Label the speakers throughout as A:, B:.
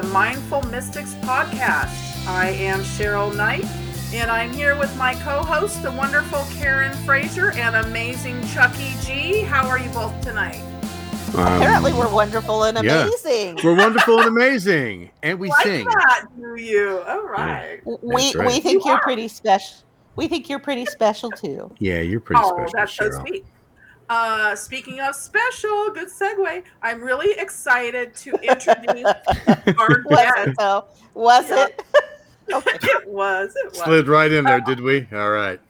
A: to the Mindful Mystics podcast. I am Cheryl Knight, and I'm here with my co host, the wonderful Karen Frazier, and amazing Chuckie G. How are you both tonight?
B: Um, Apparently, we're wonderful and amazing.
C: Yeah. We're wonderful and amazing, and we
A: like
C: sing.
A: That, do you? All right.
B: Yeah. We right. we think you are pretty special. We think you're pretty special too.
C: Yeah, you're pretty
A: oh,
C: special.
A: Oh, that's
C: Cheryl.
A: so sweet. Uh, speaking of special, good segue. I'm really excited to introduce our
B: guest. Was it? Though? Was yeah. it?
A: okay. It was. It was.
C: Slid right in there, did we? All right.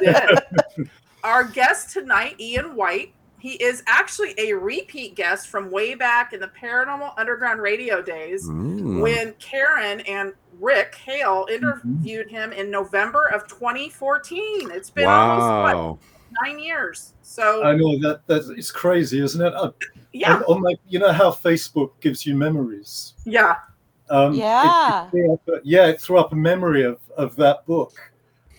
A: Did our guest tonight, Ian White. He is actually a repeat guest from way back in the Paranormal Underground radio days mm. when Karen and Rick Hale interviewed mm-hmm. him in November of 2014. It's been wow. almost what, nine years. So
D: I know that that is crazy, isn't it? Uh,
A: yeah.
D: On, on like you know how Facebook gives you memories.
A: Yeah.
B: Um, yeah.
D: It, it up, yeah, it threw up a memory of of that book.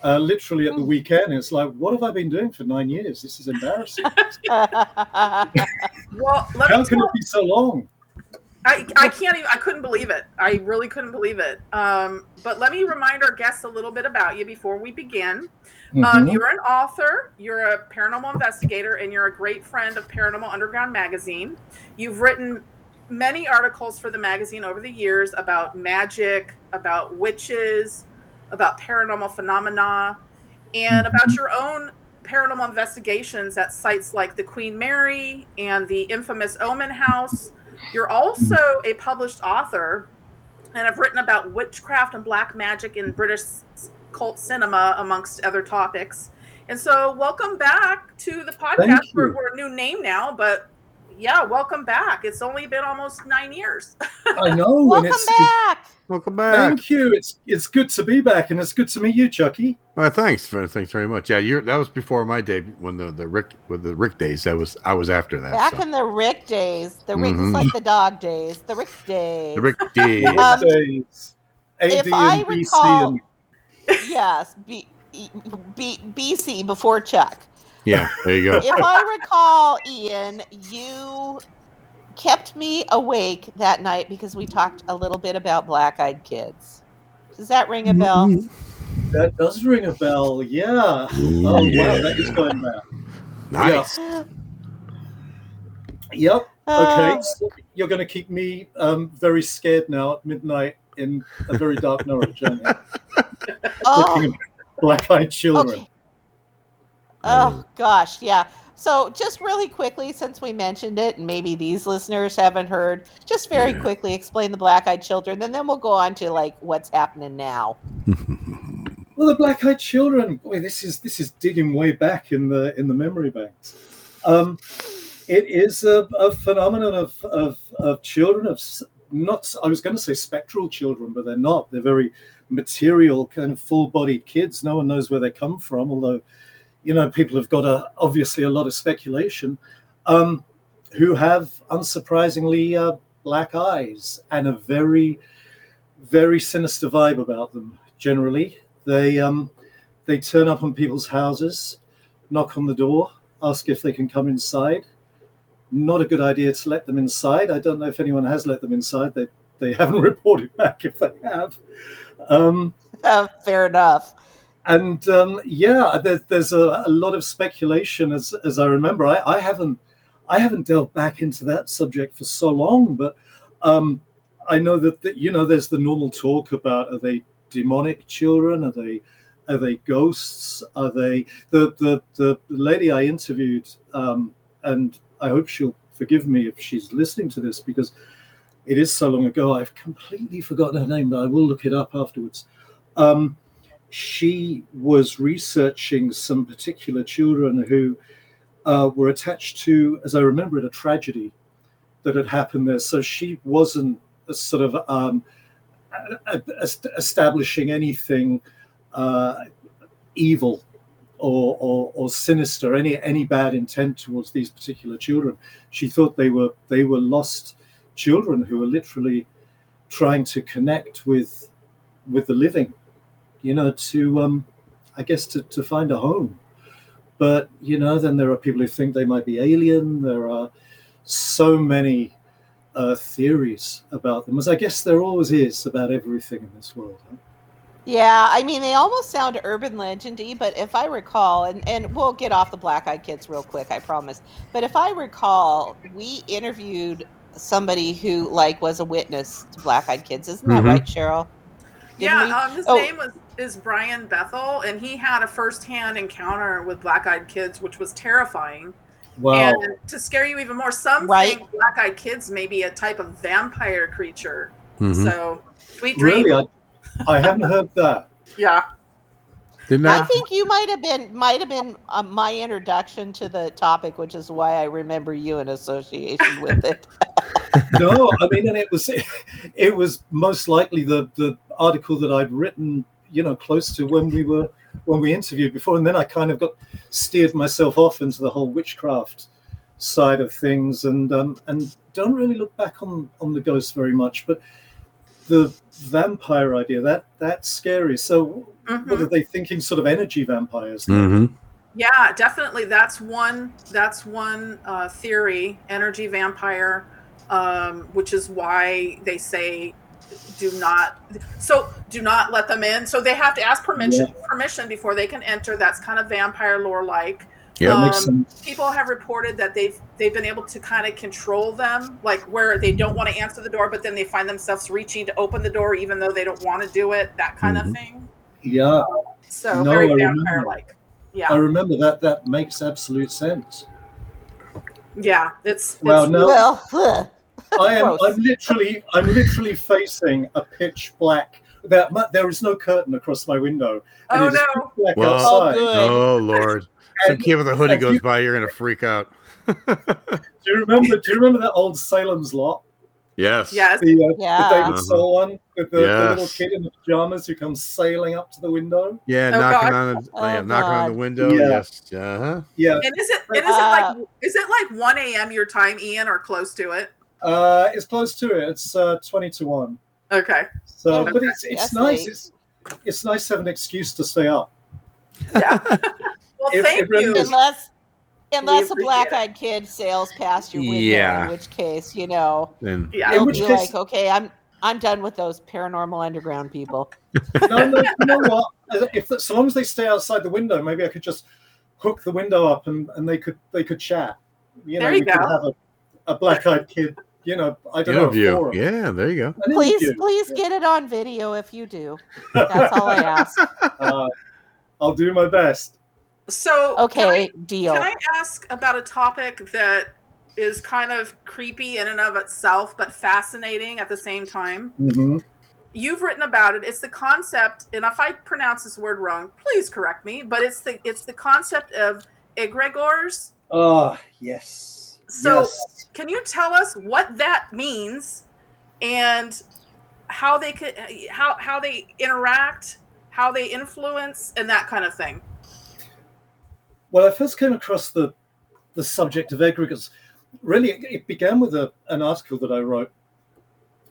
D: Uh, literally at the hmm. weekend, it's like, what have I been doing for nine years? This is embarrassing. well, how can it be so long?
A: I, I can't even I couldn't believe it. I really couldn't believe it. Um, but let me remind our guests a little bit about you before we begin. Um, mm-hmm. Um, you're an author, you're a paranormal investigator, and you're a great friend of Paranormal Underground magazine. You've written many articles for the magazine over the years about magic, about witches, about paranormal phenomena, and mm-hmm. about your own paranormal investigations at sites like the Queen Mary and the infamous Oman House. You're also a published author and have written about witchcraft and black magic in British cult cinema, amongst other topics. And so, welcome back to the podcast. We're, we're, a new name now, but yeah, welcome back. It's only been almost nine years.
D: I know.
B: welcome back.
C: Welcome back.
D: Thank you. It's it's good to be back, and it's good to meet you, Chuckie.
C: Uh, thanks, thanks very much. Yeah, you're that was before my day when the the Rick with the Rick days. That was I was after that.
B: Back so. in the Rick days, the Rick mm-hmm. like the dog days, the Rick days,
C: the Rick days.
D: um, days. AD if I recall, and...
B: yes, B, B, BC before Chuck.
C: Yeah, there you go.
B: if I recall, Ian, you kept me awake that night because we talked a little bit about black eyed kids. Does that ring a bell?
D: Mm-hmm. That does ring a bell, yeah. Ooh, oh, yeah. wow, that is going back.
C: Nice.
D: Yeah. Yep. Okay. Uh, so you're going to keep me um, very scared now at midnight in a very dark Norwich, aren't you? oh. black-eyed children. Okay.
B: Oh gosh, yeah. So, just really quickly, since we mentioned it, and maybe these listeners haven't heard, just very yeah. quickly explain the black eyed children, and then we'll go on to like what's happening now.
D: well, the black eyed children, boy, this is this is digging way back in the in the memory banks. Um, it is a, a phenomenon of, of of children of not I was going to say spectral children, but they're not. They're very material, kind of full bodied kids. No one knows where they come from, although you know, people have got a, obviously a lot of speculation, um, who have unsurprisingly uh, black eyes and a very, very sinister vibe about them. Generally, they um, they turn up on people's houses, knock on the door, ask if they can come inside. Not a good idea to let them inside. I don't know if anyone has let them inside. They they haven't reported back if they have. Um,
B: fair enough
D: and um, yeah, there, there's a, a, lot of speculation as as I remember. I, I, haven't I haven't delved back into that subject for so long, but um, I know that, that you know there's the normal talk about are they demonic children? Are they are they ghosts? Are they the the the lady I interviewed? Um, and I hope she'll forgive me if she's listening to this because it is so long ago. I've completely forgotten her name, but I will look it up afterwards. Um, she was researching some particular children who uh, were attached to, as I remember it, a tragedy that had happened there. So she wasn't sort of um, establishing anything uh, evil or, or, or, sinister, any any bad intent towards these particular children. She thought they were they were lost children who were literally trying to connect with with the living you know, to um, I guess to, to find a home. But you know, then there are people who think they might be alien. There are so many uh, theories about them, as I guess there always is about everything in this world. Huh?
B: Yeah, I mean they almost sound urban legendy, but if I recall, and, and we'll get off the Black Eyed Kids real quick, I promise. But if I recall, we interviewed somebody who like was a witness to Black Eyed Kids, isn't that
C: Mhm.
B: right, Cheryl? Didn't
A: yeah, um, his
B: Oh.
A: name was is Brian Bethel, and he had a firsthand encounter with black eyed kids, which was terrifying.
D: Wow.
A: And to scare you even more, some
B: Right.
A: think black eyed kids may be a type of vampire creature.
C: Mhm.
A: So sweet dream.
D: really, I, I haven't heard that.
A: yeah.
C: Didn't
B: I
C: I?
B: think you might have been might have been uh, my introduction to the topic, which is why I remember you in association with it.
D: no, I mean, and it was it was most likely the the article that I'd written, you know, close to when we were when we interviewed before, and then I kind of got steered myself off into the whole witchcraft side of things, and um, and don't really look back on on the ghosts very much, but the vampire idea that that's scary. So,
A: Mhm.
D: what are they thinking? Sort of energy vampires?
C: hmm
A: Yeah, definitely. That's one. That's one uh, theory. Energy vampire, um, which is why they say do not. So do not let them in. So they have to ask permission permission before they can enter. That's kind of vampire lore like.
C: Yeah.
D: That makes
A: Um,
D: sense.
A: People have reported that they've they've been able to kind of control them, like where they don't want to answer the door, but then they find themselves reaching to open the door even though they don't want to do it. That kind
C: Mhm.
A: of thing.
D: Yeah,
A: So
D: No,
A: very
D: I remember.
A: vampire like. Yeah.
D: I remember that. That makes absolute sense.
A: yeah. It's, it's
D: Well, no.
B: Well.
D: I am. I'm literally. I'm literally facing a pitch black. There, there is no curtain across my window. and
A: Oh no.
D: pitch black
C: Well-
D: outside.
B: good.
C: Oh Lord! Some
D: And
C: kid with a hoodie goes
D: you-
C: by, you're gonna freak out.
D: do you remember? Do you remember that old Salem's Lot?
C: yes.
A: Yes.
D: The, uh,
B: Yeah.
D: the David
C: Uh-huh.
D: Soul one with the, the little kid in the pajamas who comes sailing up to the window.
C: Yeah,
A: Oh,
C: knocking
A: God.
C: on the
B: Oh,
C: yeah, knocking on the window.
D: Yeah.
C: Yes. Uh huh.
D: Yeah.
A: And is it and is
B: Uh,
A: it like is it like one a.m. your time, Ian, or close to it?
D: Uh, it's close to it. It's uh, twenty to one.
A: Okay.
D: So,
B: Oh,
D: but it's it's
B: that's
D: nice.
B: late.
D: It's it's nice to have an excuse to stay up.
A: Yeah. well,
D: It-
A: thank
D: it really
A: you.
D: is.
B: unless unless a black-eyed kid sails past your window,
C: Yeah.
B: in which case, you know,
C: And
A: Yeah.
D: In
B: you'll be
D: case-
B: like, okay, I'm I'm done with those paranormal underground people.
D: no, no, you know what? If so long as they stay outside the window, maybe I could just hook the window up and, and they could they could chat. You know,
A: There you
D: we could
A: go.
D: have a, a black eyed kid. You know, I don't know.
C: interview.
D: forum.
C: Yeah, there you go.
D: An
B: Please,
D: interview.
B: please get it on video if you do. That's all I ask.
D: Uh, I'll do my best.
A: So
B: Okay,
A: Can I,
B: deal.
A: can I ask about a topic that is kind of creepy in and of itself, but fascinating at the same time?
D: hmm
A: You've written about it. It's the concept, and if I pronounce this word wrong, please correct me. But it's the it's the concept of egregores.
D: Ah, yes.
A: So-
D: yes.
A: Can you tell us what that means and how they could how how they interact, how they influence, and that kind of thing?
D: Well, I first came across the the subject of egregores. Really, it, began with a, an article that I wrote,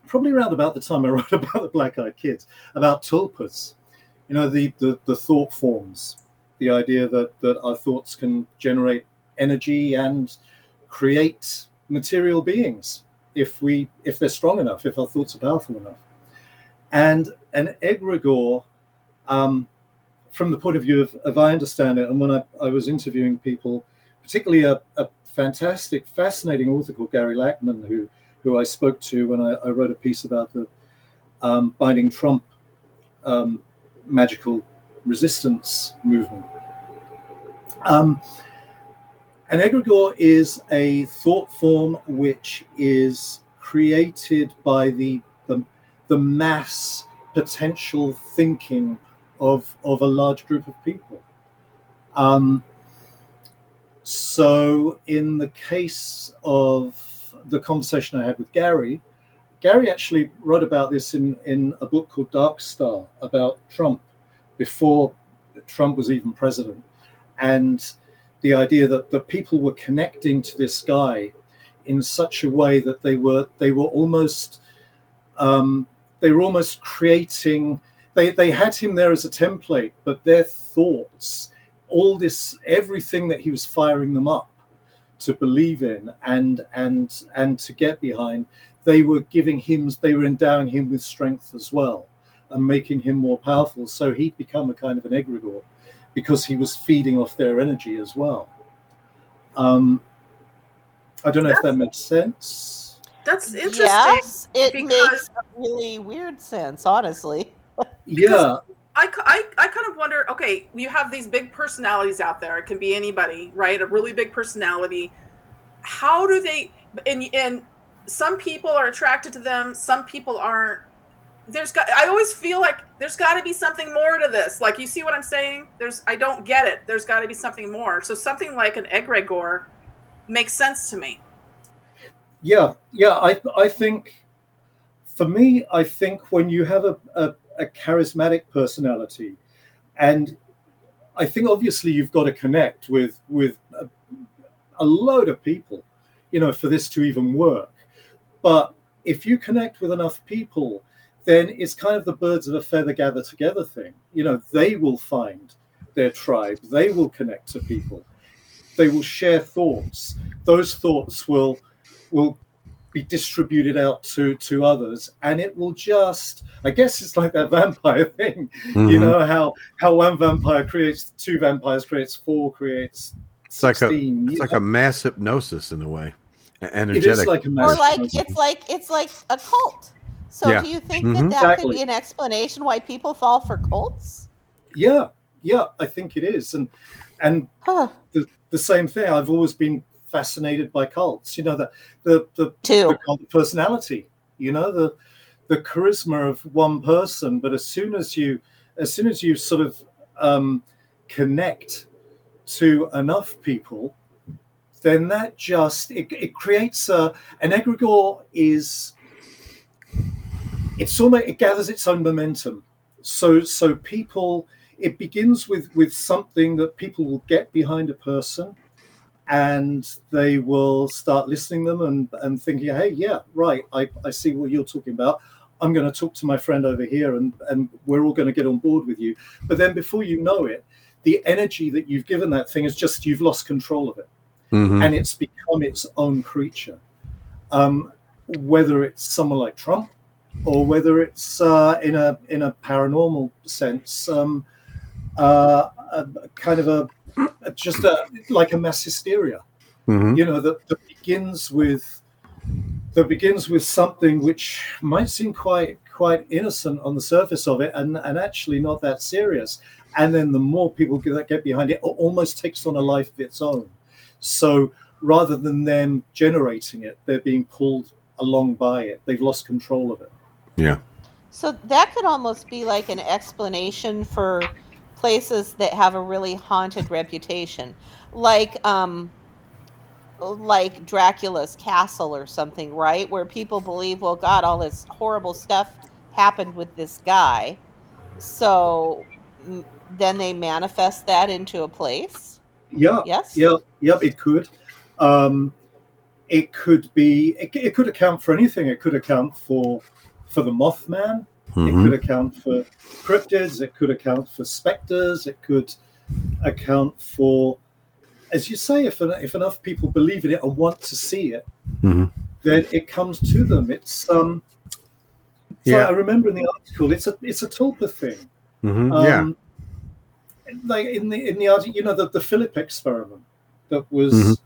D: probably around about the time I wrote about the black-eyed kids, about tulpas. You know, the, the the thought forms, the idea that that our thoughts can generate energy and create material beings if we if they're strong enough, if our thoughts are powerful enough. And an egregore. Um, from the point of view of, of I understand it, and when I, I was interviewing people, particularly a, a fantastic, fascinating author called Gary Lachman, who who I spoke to when I, I wrote a piece about the um, binding Trump um, magical resistance movement. Um, an egregore is a thought form which is created by the the, the mass potential thinking of of a large group of people. Um, so, in the case of the conversation I had with Gary, Gary actually wrote about this in in a book called Dark Star about Trump before Trump was even president, and the idea that the people were connecting to this guy in such a way that they were they were almost um, they were almost creating they they had him there as a template, but their thoughts, all this, everything that he was firing them up to believe in and and and to get behind, they were giving him, they were endowing him with strength as well and making him more powerful. So he'd become a kind of an egregore because he was feeding off their energy as well. Um, I don't know if that makes sense.
A: That's interesting.
B: Yes, it makes a really weird sense, honestly.
D: Yeah,
A: I, I, I kind of wonder okay, you have these big personalities out there. It can be anybody, right? A really big personality. How do they, and, and some people are attracted to them, some people aren't. There's got, I always feel like there's got to be something more to this. Like, you see what I'm saying? There's, I don't get it. There's got to be something more. So, something like an egregore makes sense to me.
D: yeah, yeah. I I think for me, I think when you have a, a, a charismatic personality, and I think obviously you've got to connect with with a, a load of people, you know, for this to even work. But if you connect with enough people, then it's kind of the birds of a feather gather together thing. You know, they will find their tribe, they will connect to people, they will share thoughts. Those thoughts will will be distributed out to to others, and it will just. I guess it's like that vampire thing. You
C: Mhm.
D: know how how one vampire creates two vampires, creates four, creates
C: It's like a
D: sixteen.
C: it's
D: you
C: like a mass hypnosis in a way. E-
D: it
C: Energetic.
D: is like a mass Or
B: like
D: hypnosis.
B: it's like it's like a cult. So
C: Yeah.
B: do you think
C: Mhm.
B: that that could be an explanation why people fall for cults?
D: yeah, yeah. I think it is, and and
B: Huh.
D: the, the same thing. I've always been fascinated by cults. You know, the the the, the cult personality. You know, the the charisma of one person. But as soon as you as soon as you sort of um, connect to enough people, then that just it, it creates a an egregore is it's almost it gathers its own momentum. So so people it begins with with something that people will get behind a person and they will start listening to them and, and thinking, hey, yeah, right, I, I see what you're talking about. I'm going to talk to my friend over here and, and we're all going to get on board with you. But then before you know it, the energy that you've given that thing is just you've lost control of it
C: Mhm.
D: and it's become its own creature. Um, whether it's someone like Trump or whether it's uh, in a in a paranormal sense, um, uh, a, kind of a- just a like a mass hysteria.
C: Mhm.
D: You know that, that begins with that begins with something which might seem quite quite innocent on the surface of it, and and actually not that serious. And then the more people get, that get behind it, it almost takes on a life of its own. So rather than them generating it, they're being pulled along by it. They've lost control of it.
C: Yeah.
B: So that could almost be like an explanation for places that have a really haunted reputation. Like um like Dracula's castle or something, right? Where people believe, well god, all this horrible stuff happened with this guy. So then they manifest that into a place.
D: Yeah,
B: Yes?
D: yeah, yep. It could. Um, it could be. It, it could account for anything. It could account for for the Mothman. It
C: Mhm.
D: could account for cryptids. It could account for specters. It could account for, as you say, if en- if enough people believe in it and want to see it,
C: Mhm.
D: then it comes to them. It's um. So
C: Yeah.
D: I remember in the article, it's a it's a tulpa thing.
C: Mhm. yeah.
D: Um, Like in the in the article, you know, the, the Philip experiment that was
C: Mhm.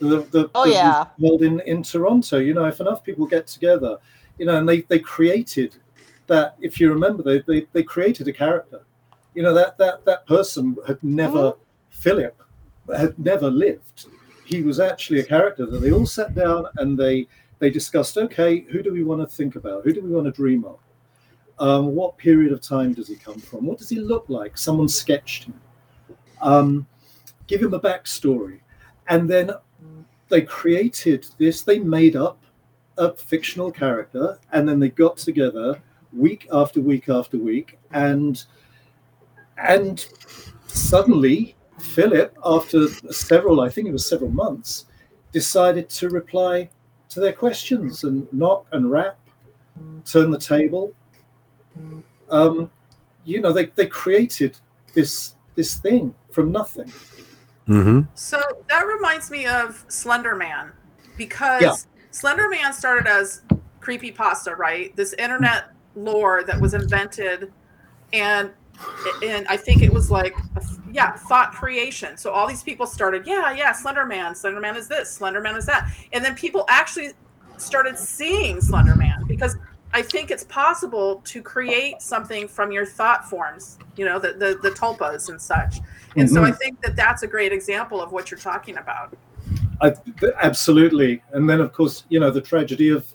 D: the, the
B: Oh,
D: that was
B: yeah.
D: held in in Toronto. You know, if enough people get together, you know, and they they created that. If you remember, they they, they created a character. You know that that that person had never Philip had never lived. He was actually a character that they all sat down and they they discussed. Okay, who do we want to think about? Who do we want to dream of? Um, what period of time does he come from? What does he look like? Someone sketched him. Um, give him a backstory. And then they created this, they made up a fictional character, and then they got together week after week after week, and and suddenly Philip, after several, I think it was several months, decided to reply to their questions and knock and rap, turn the table, um, you know, they, they created this this thing from nothing.
C: Mhm.
A: So that reminds me of Slender Man because
D: Yeah.
A: Slender Man started as creepy pasta, right? This internet lore that was invented, and and I think it was like yeah, thought creation. So all these people started, yeah, yeah, Slender Man, Slender Man is this, Slender Man is that, and then people actually started seeing Slender Man because I think it's possible to create something from your thought forms, you know, the the, the tulpas and such. And mm-hmm. so I mm-hmm. think that that's a great example of what you're talking about.
D: I, absolutely, and then of course, you know, the tragedy of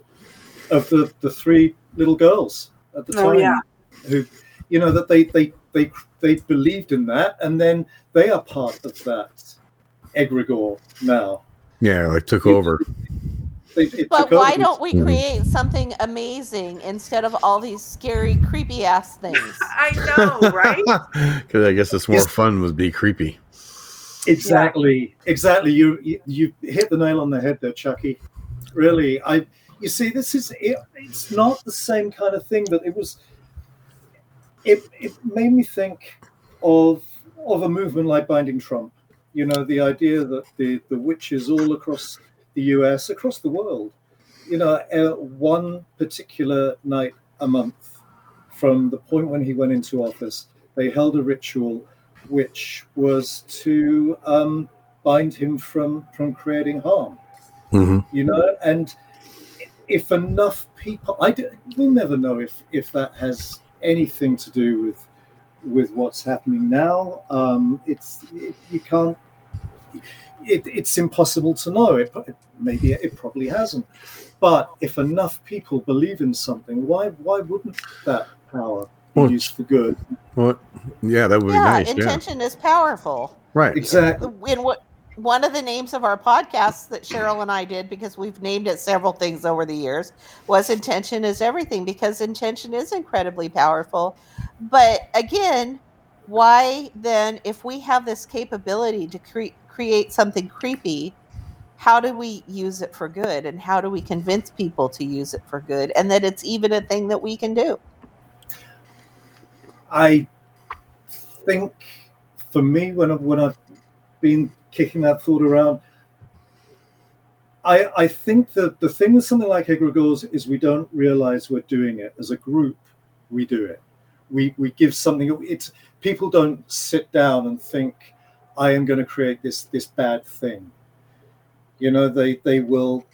D: of the the three little girls at the oh, time yeah. who, you know, that they they they they believed in that, and then they are part of that egregore now.
C: Yeah, like took over.
B: It, it but why over. don't we mm-hmm. create something amazing instead of all these scary, creepy ass things?
A: I know, right?
C: Because I guess it's more fun would be creepy.
D: Exactly, yeah. exactly. You, you you hit the nail on the head there, Chuckie. Really, I. You see, this is it, it's not the same kind of thing, but it was. It it made me think of of a movement like Binding Trump. You know, the idea that the the witches all across the US, across the world, you know, uh, one particular night a month from the point when he went into office, they held a ritual which was to um, bind him from from creating harm. Mm-hmm. You know, and if enough people, I do, we'll never know if if that has anything to do with with what's happening now. Um, it's it, you can't. It, it's impossible to know. It, maybe it probably hasn't. But if enough people believe in something, why why wouldn't that power well, used for good.
C: Well, yeah, that would yeah, be nice.
B: Intention
C: yeah.
B: is powerful.
C: Right.
D: Exactly.
B: In what one of the names of our podcasts that Cheryl and I did, because we've named it several things over the years, was intention is everything, because intention is incredibly powerful. But again, why then, if we have this capability to cre- create something creepy, how do we use it for good? And how do we convince people to use it for good? And that it's even a thing that we can do?
D: I think for me, when I've, when I've been kicking that thought around, I, I think that the thing with something like egregores is we don't realize we're doing it as a group. We do it. We we give something. It's people don't sit down and think, I am going to create this this bad thing. You know, they they will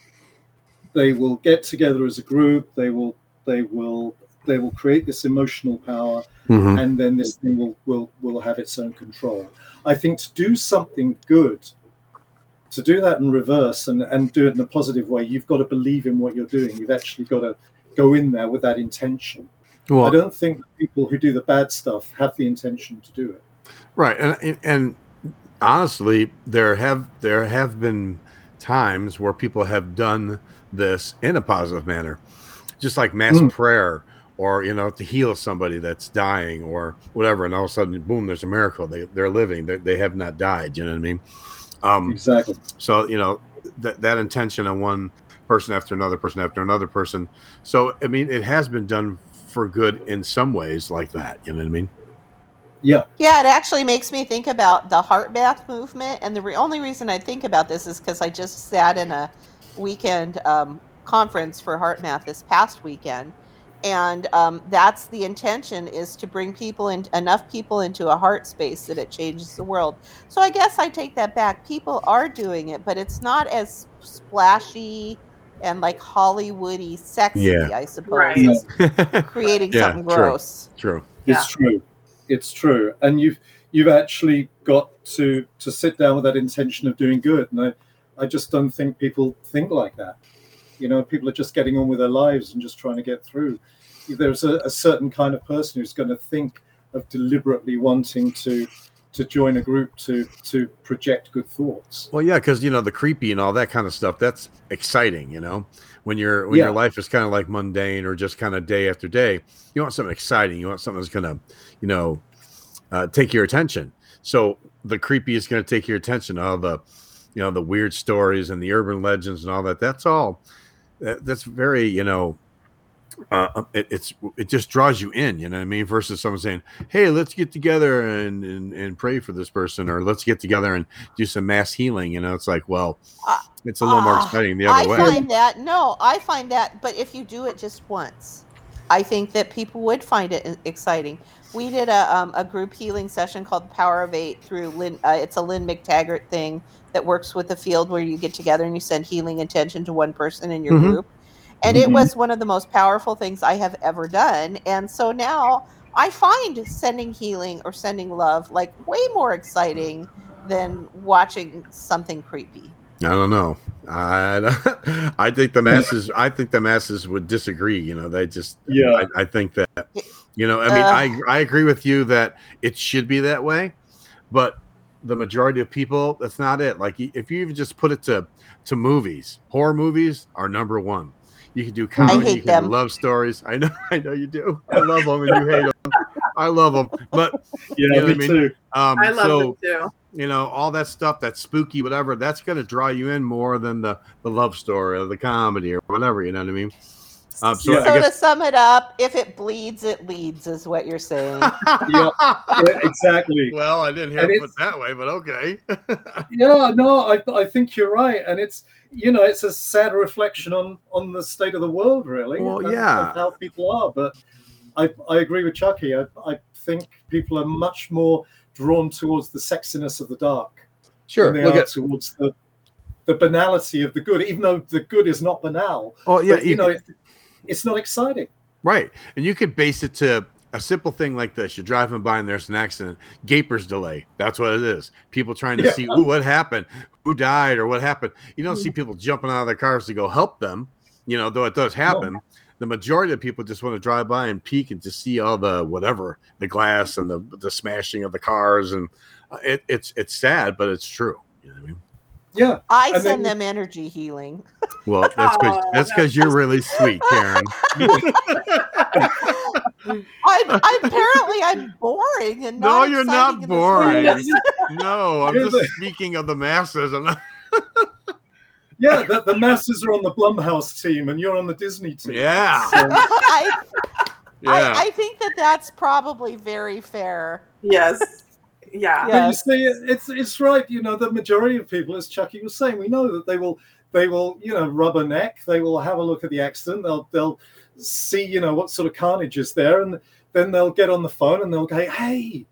D: they will get together as a group. They will they will they will create this emotional power mm-hmm. and then this thing will, will will have its own control. I think to do something good to do that in reverse and, and do it in a positive way you've got to believe in what you're doing. You've actually got to go in there with that intention. Well, i don't think people who do the bad stuff have the intention to do it.
C: Right and and honestly there have there have been times where people have done this in a positive manner. Just like mass mm. prayer or you know to heal somebody that's dying or whatever and all of a sudden boom there's a miracle. They, they're living. They, they have not died you know what i mean?
D: Um, exactly.
C: so you know that that intention on one person after another person after another person. So i mean it has been done for good in some ways like that you know what i mean?
D: Yeah.
B: Yeah it actually makes me think about the HeartMath movement and the re- only reason i think about this is because i just sat in a weekend um, conference for HeartMath this past weekend and um, that's the intention is to bring people in enough people into a heart space that it changes the world. So i guess i take that back. People are doing it but it's not as splashy and like hollywoody sexy yeah. i suppose. Right. creating yeah, something gross.
C: True, true.
D: it's yeah. true. It's true. And you've you've actually got to to sit down with that intention of doing good. And i i just don't think people think like that you know people are just getting on with their lives and just trying to get through there's a, a certain kind of person who's going to think of deliberately wanting to to join a group to to project good thoughts.
C: Well, yeah, because you know the creepy and all that kind of stuff. That's exciting, you know. When your when yeah. your life is kind of like mundane or just kind of day after day, you want something exciting. You want something that's gonna, you know, uh, take your attention. So the creepy is gonna take your attention. All the, you know, the weird stories and the urban legends and all that. That's all. That, that's very, you know, uh, it, it's it just draws you in, you know what I mean? Versus someone saying, "Hey, let's get together and, and and pray for this person," or "Let's get together and do some mass healing." You know, it's like, well,
B: Uh,
C: it's a little more
B: uh,
C: exciting the
B: I
C: other way.
B: find that no, I find that, but if you do it just once, I think that people would find it e- exciting. We did a um, a group healing session called Power of Eight through Lynne. Uh, it's a Lynne McTaggart thing that works with the field where you get together and you send healing intention to one person in your
C: Mhm.
B: group, and it
D: Mhm.
B: was one of the most powerful things I have ever done. And so now I find sending healing or sending love like way more exciting than watching something creepy.
C: I don't know. I I think the masses. I think the masses would disagree. You know, they just.
D: Yeah.
C: I, I think that. You know, I mean, I I agree with you that it should be that way, but the majority of people, that's not it. Like, if you even just put it to to movies, horror movies are number one. You can do comedy, you can do love stories. I know, I know you do. I love them, and you hate them. I love them, but
D: Yeah,
C: know what I mean?
D: too.
C: um,
A: I love
C: so
A: them too.
C: you know all that stuff that's spooky whatever that's going to draw you in more than the the love story or the comedy or whatever you know what i mean um, so
D: Yeah.
C: i
B: So
C: guess
B: to sum it up, if it bleeds, it leads, is what you're saying.
D: Yeah. Yeah, exactly.
C: well i didn't hear
D: And
C: it put that way but okay
D: Yeah, no, I, I think you're right, and it's you know it's a sad reflection on on the state of the world, really.
C: Well,
D: of- of
C: yeah.
D: how people are. But I I agree with Chuckie. I I think people are much more drawn towards the sexiness of the dark
C: sure
D: than they
C: look
D: are
C: at
D: towards the the banality of the good, even though the good is not banal.
C: oh yeah
D: But, you know, it, it's not exciting.
C: right. And you could base it to a simple thing like this. You're driving by and there's an accident. Gapers delay. That's what it is. People trying to
D: Yeah.
C: see Ooh, what happened? Who died or what happened? You don't see people jumping out of their cars to go help them. You know though it does happen the majority of people just want to drive by and peek and just see all the whatever the glass and the the smashing of the cars and uh, it, it's it's sad but it's true. You know what i mean
D: Yeah,
B: I
D: And
B: send
D: then-
B: them energy healing.
C: well that's because
A: Oh,
C: that's because you're really sweet karen
B: I'm, I'm apparently I'm boring and
C: no you're not boring no i'm just speaking of the masses i'm
D: yeah. The, the masses are on the Blumhouse team, and you're on the Disney team.
C: yeah
D: So,
B: I,
C: yeah
B: I, I think that that's probably very fair.
A: Yes. Yeah.
B: Yeah.
D: But you see, it's it's right. You know, the majority of people, as Chuckie was saying, we know that they will they will you know rub a neck. They will have a look at the accident. They'll they'll see you know what sort of carnage is there, and then they'll get on the phone and they'll go, "Hey,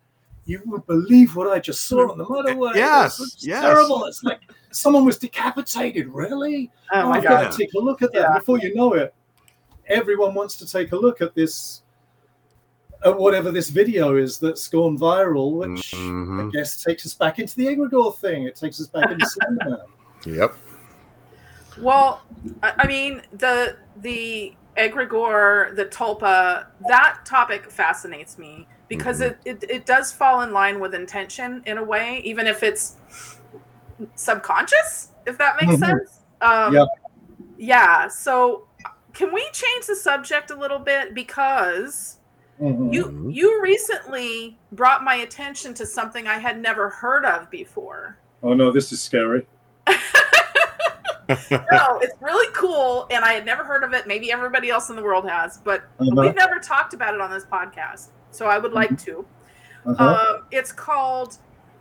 D: you would believe what I just saw on the motorway?
C: Yes,
D: It's- it's
C: yes.
D: terrible. It's like someone was decapitated. Really?
A: Oh my
D: I've
A: god.
D: got to take a look at that.
A: Yeah.
D: Before you know it, everyone wants to take a look at this, at whatever this video is that's gone viral, which I
C: Mhm.
D: guess takes us back into the egregore thing. It takes us back into Slenderman.
C: yep
A: Well, I I mean the the egregore, the tulpa, that topic fascinates me because
C: Mhm.
A: it, it it does fall in line with intention in a way, even if it's subconscious, if that makes
D: Mhm.
A: sense. Um,
D: Yep.
A: Yeah. So, can we change the subject a little bit because
D: Mhm.
A: you
C: Mhm.
A: you recently brought my attention to something I had never heard of before.
D: Oh no, this is scary.
A: no, it's really cool, and I had never heard of it. Maybe everybody else in the world has, but
D: Uh-huh.
A: we've never talked about it on this podcast. So I would like to.
D: Uh-huh.
A: Um, it's called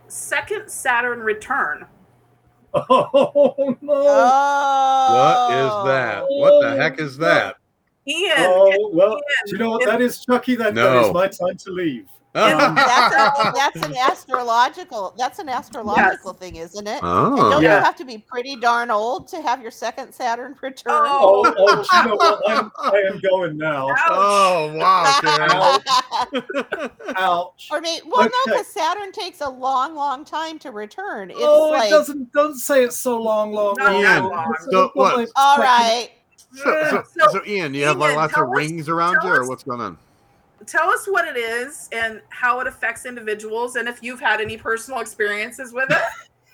A: Second Saturn Return.
D: oh no!
B: Oh,
C: what is that what the heck is that
A: Ian,
D: Oh well,
A: Ian,
D: you know what
A: Ian-
D: that is, Chuckie? That, that
C: No.
D: is my time to leave.
A: Um,
B: That's, a, that's an astrological. That's an astrological thing, isn't it? And
C: oh
B: don't
D: Yeah.
B: you have to be pretty darn old to have your second Saturn return?
A: Oh.
D: Oh, oh, you know what? I'm, I am going now.
A: Ouch.
C: oh wow Karen.
D: Ouch.
B: or maybe, well, no, because Saturn takes a long, long time to return. It's
D: oh,
B: like,
D: it doesn't doesn't say it's so long, long,
A: Not
D: long.
C: that
A: long.
D: It's
C: So what?
B: all right.
C: So, so,
A: So,
C: so ian you have like lots of
A: tell us-
C: rings around
A: tell
C: you or
A: us-
C: what's going on
A: Tell us what it is and how it affects individuals, and if you've had any personal experiences with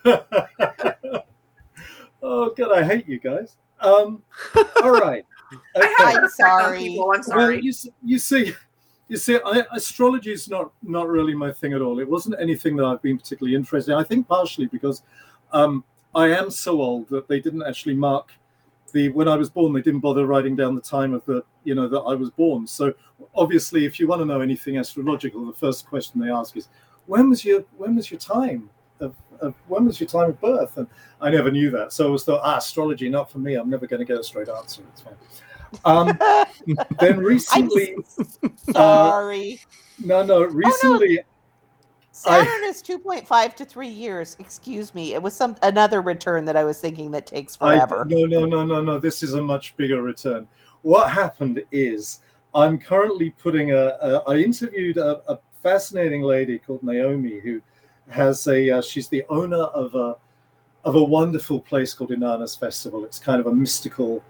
A: it.
D: oh god, I hate you guys. Um, all right.
A: I
D: Okay.
A: have
B: I'm
A: an effect on
B: sorry.
A: people, I'm
D: Well,
A: sorry.
D: you, you see, you see, I, astrology is not not really my thing at all. It wasn't anything that I've been particularly interested in. I think partially because um, I am so old that they didn't actually mark the when I was born, they didn't bother writing down the time of the you know that I was born. So obviously, if you want to know anything astrological, the first question they ask is, when was your when was your time of, of when was your time of birth? And I never knew that, so I was thought, ah, astrology, not for me. I'm never going to get a straight answer. It's fine. Um, then recently,
B: sorry.
D: Uh, no, no, recently.
B: Oh, no. Saturn I, is 2.5 to 3 years. Excuse me. It was some another return that I was thinking that takes forever.
D: I, no, no, no, no, no. This is a much bigger return. What happened is I'm currently putting a. a I interviewed a, a, fascinating lady called Naomi who has a. Uh, she's the owner of a of a wonderful place called Inanna's Festival. It's kind of a mystical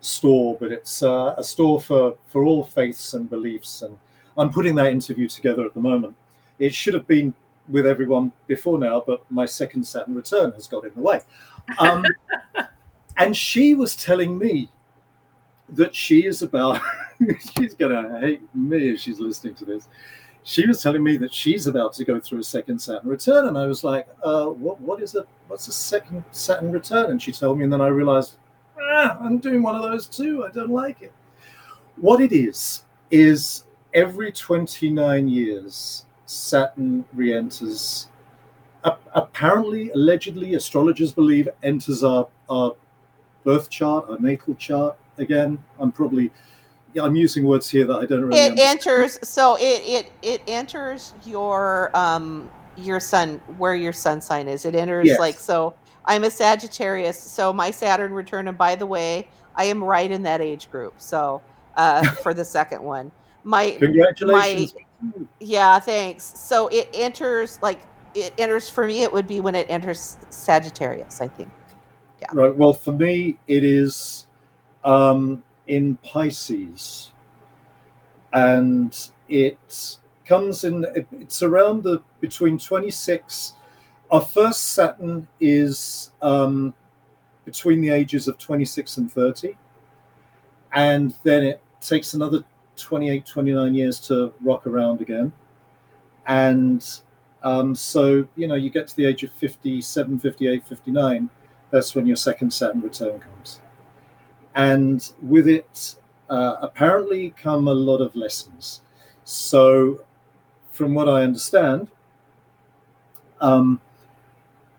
D: store, but it's uh, a store for for all faiths and beliefs. And I'm putting that interview together at the moment it should have been with everyone before now, but my second Saturn return has got in the way. Um, and she was telling me that she is about, she's going to hate me if she's listening to this. She was telling me that she's about to go through a second Saturn return. And I was like, uh, what, what is it? What's a second Saturn return? And she told me, and then I realized, ah, I'm doing one of those too. I don't like it. What it is, is every 29 years, Saturn re-enters. apparently, allegedly, astrologers believe enters our, our birth chart, our natal chart. Again, I'm probably yeah, I'm using words here that I don't really.
B: It
D: understand.
B: enters, so it it it enters your um your sun where your sun sign is. It enters yes. like so. I'm a Sagittarius, so my Saturn return, and by the way, I am right in that age group. So uh, for the second one, my
D: congratulations.
B: My, yeah, thanks. So it enters like it enters for me. It would be when it enters Sagittarius. I think.
D: Yeah. Right. Well, for me, it is um, in Pisces, and it comes in. It, it's around the between twenty six. Our first Saturn is um, between the ages of twenty six and thirty, and then it takes another 28, 29 years to rock around again. And um, so, you know, you get to the age of 57, 58, 59, that's when your second Saturn return comes. And with it, uh, apparently come a lot of lessons. So, from what I understand, um,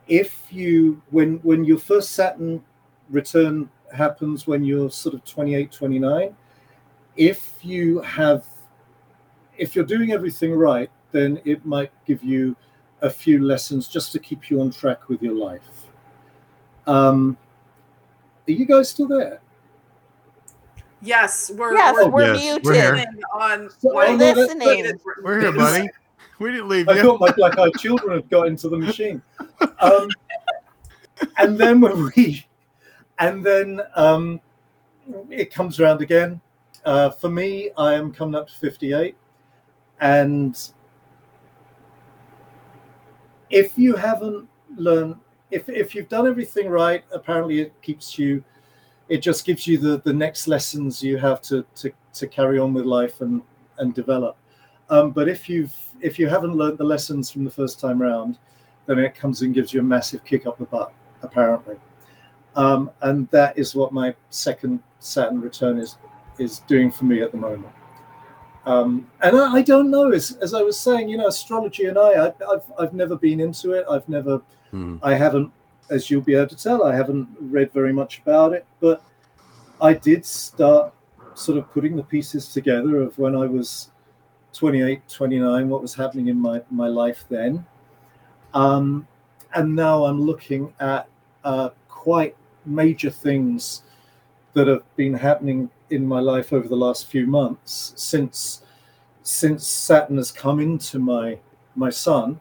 D: if you when when your first Saturn return happens when you're sort of 28, 29, if you have if you're doing everything right then it might give you a few lessons just to keep you on track with your life. Um are you guys still there?
A: Yes we're
B: yes,
A: we're,
B: we're
C: yes,
B: muted.
C: we're here.
A: on
B: we're listening
C: we're here buddy. We didn't leave
D: i
C: you.
D: thought my black eyed children had got into the machine. Um and then when we and then um it comes around again uh, for me, I am coming up to 58. And if you haven't learned, if, if you've done everything right, apparently it keeps you, it just gives you the, the next lessons you have to, to, to carry on with life and, and develop. Um, but if you've if you haven't learned the lessons from the first time round, then it comes and gives you a massive kick up the butt, apparently. Um, and that is what my second Saturn return is is doing for me at the moment. Um, and I, I, don't know, as, as I was saying, you know, astrology and I, I have I've never been into it. I've never, hmm. I haven't, as you'll be able to tell, I haven't read very much about it, but I did start sort of putting the pieces together of when I was 28, 29, what was happening in my, my life then. Um, and now I'm looking at uh, quite major things that have been happening in my life over the last few months since since Saturn has come into my my sun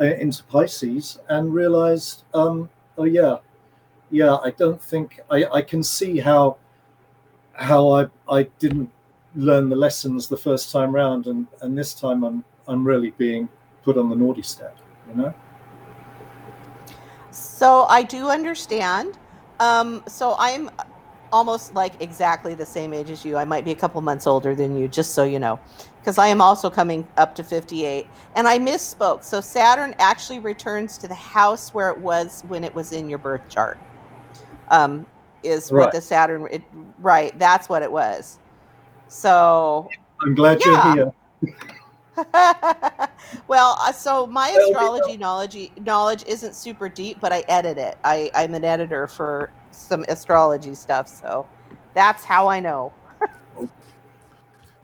D: uh, into Pisces and realized um oh yeah yeah I don't think I I can see how how I I didn't learn the lessons the first time round and and this time I'm I'm really being put on the naughty step you know?
B: So I do understand. Um so I'm almost like exactly the same age as you. I might be a couple months older than you, just so you know, because I am also coming up to 58. And I misspoke. So Saturn actually returns to the house where it was when it was in your birth chart. Um, is
D: Right.
B: what the Saturn. It, right, that's what it was. So
D: I'm glad
B: Yeah.
D: you're here.
B: well, uh, so my astrology knowledge knowledge isn't super deep, but I edit it. I, I'm an editor for some astrology stuff, so that's how I know.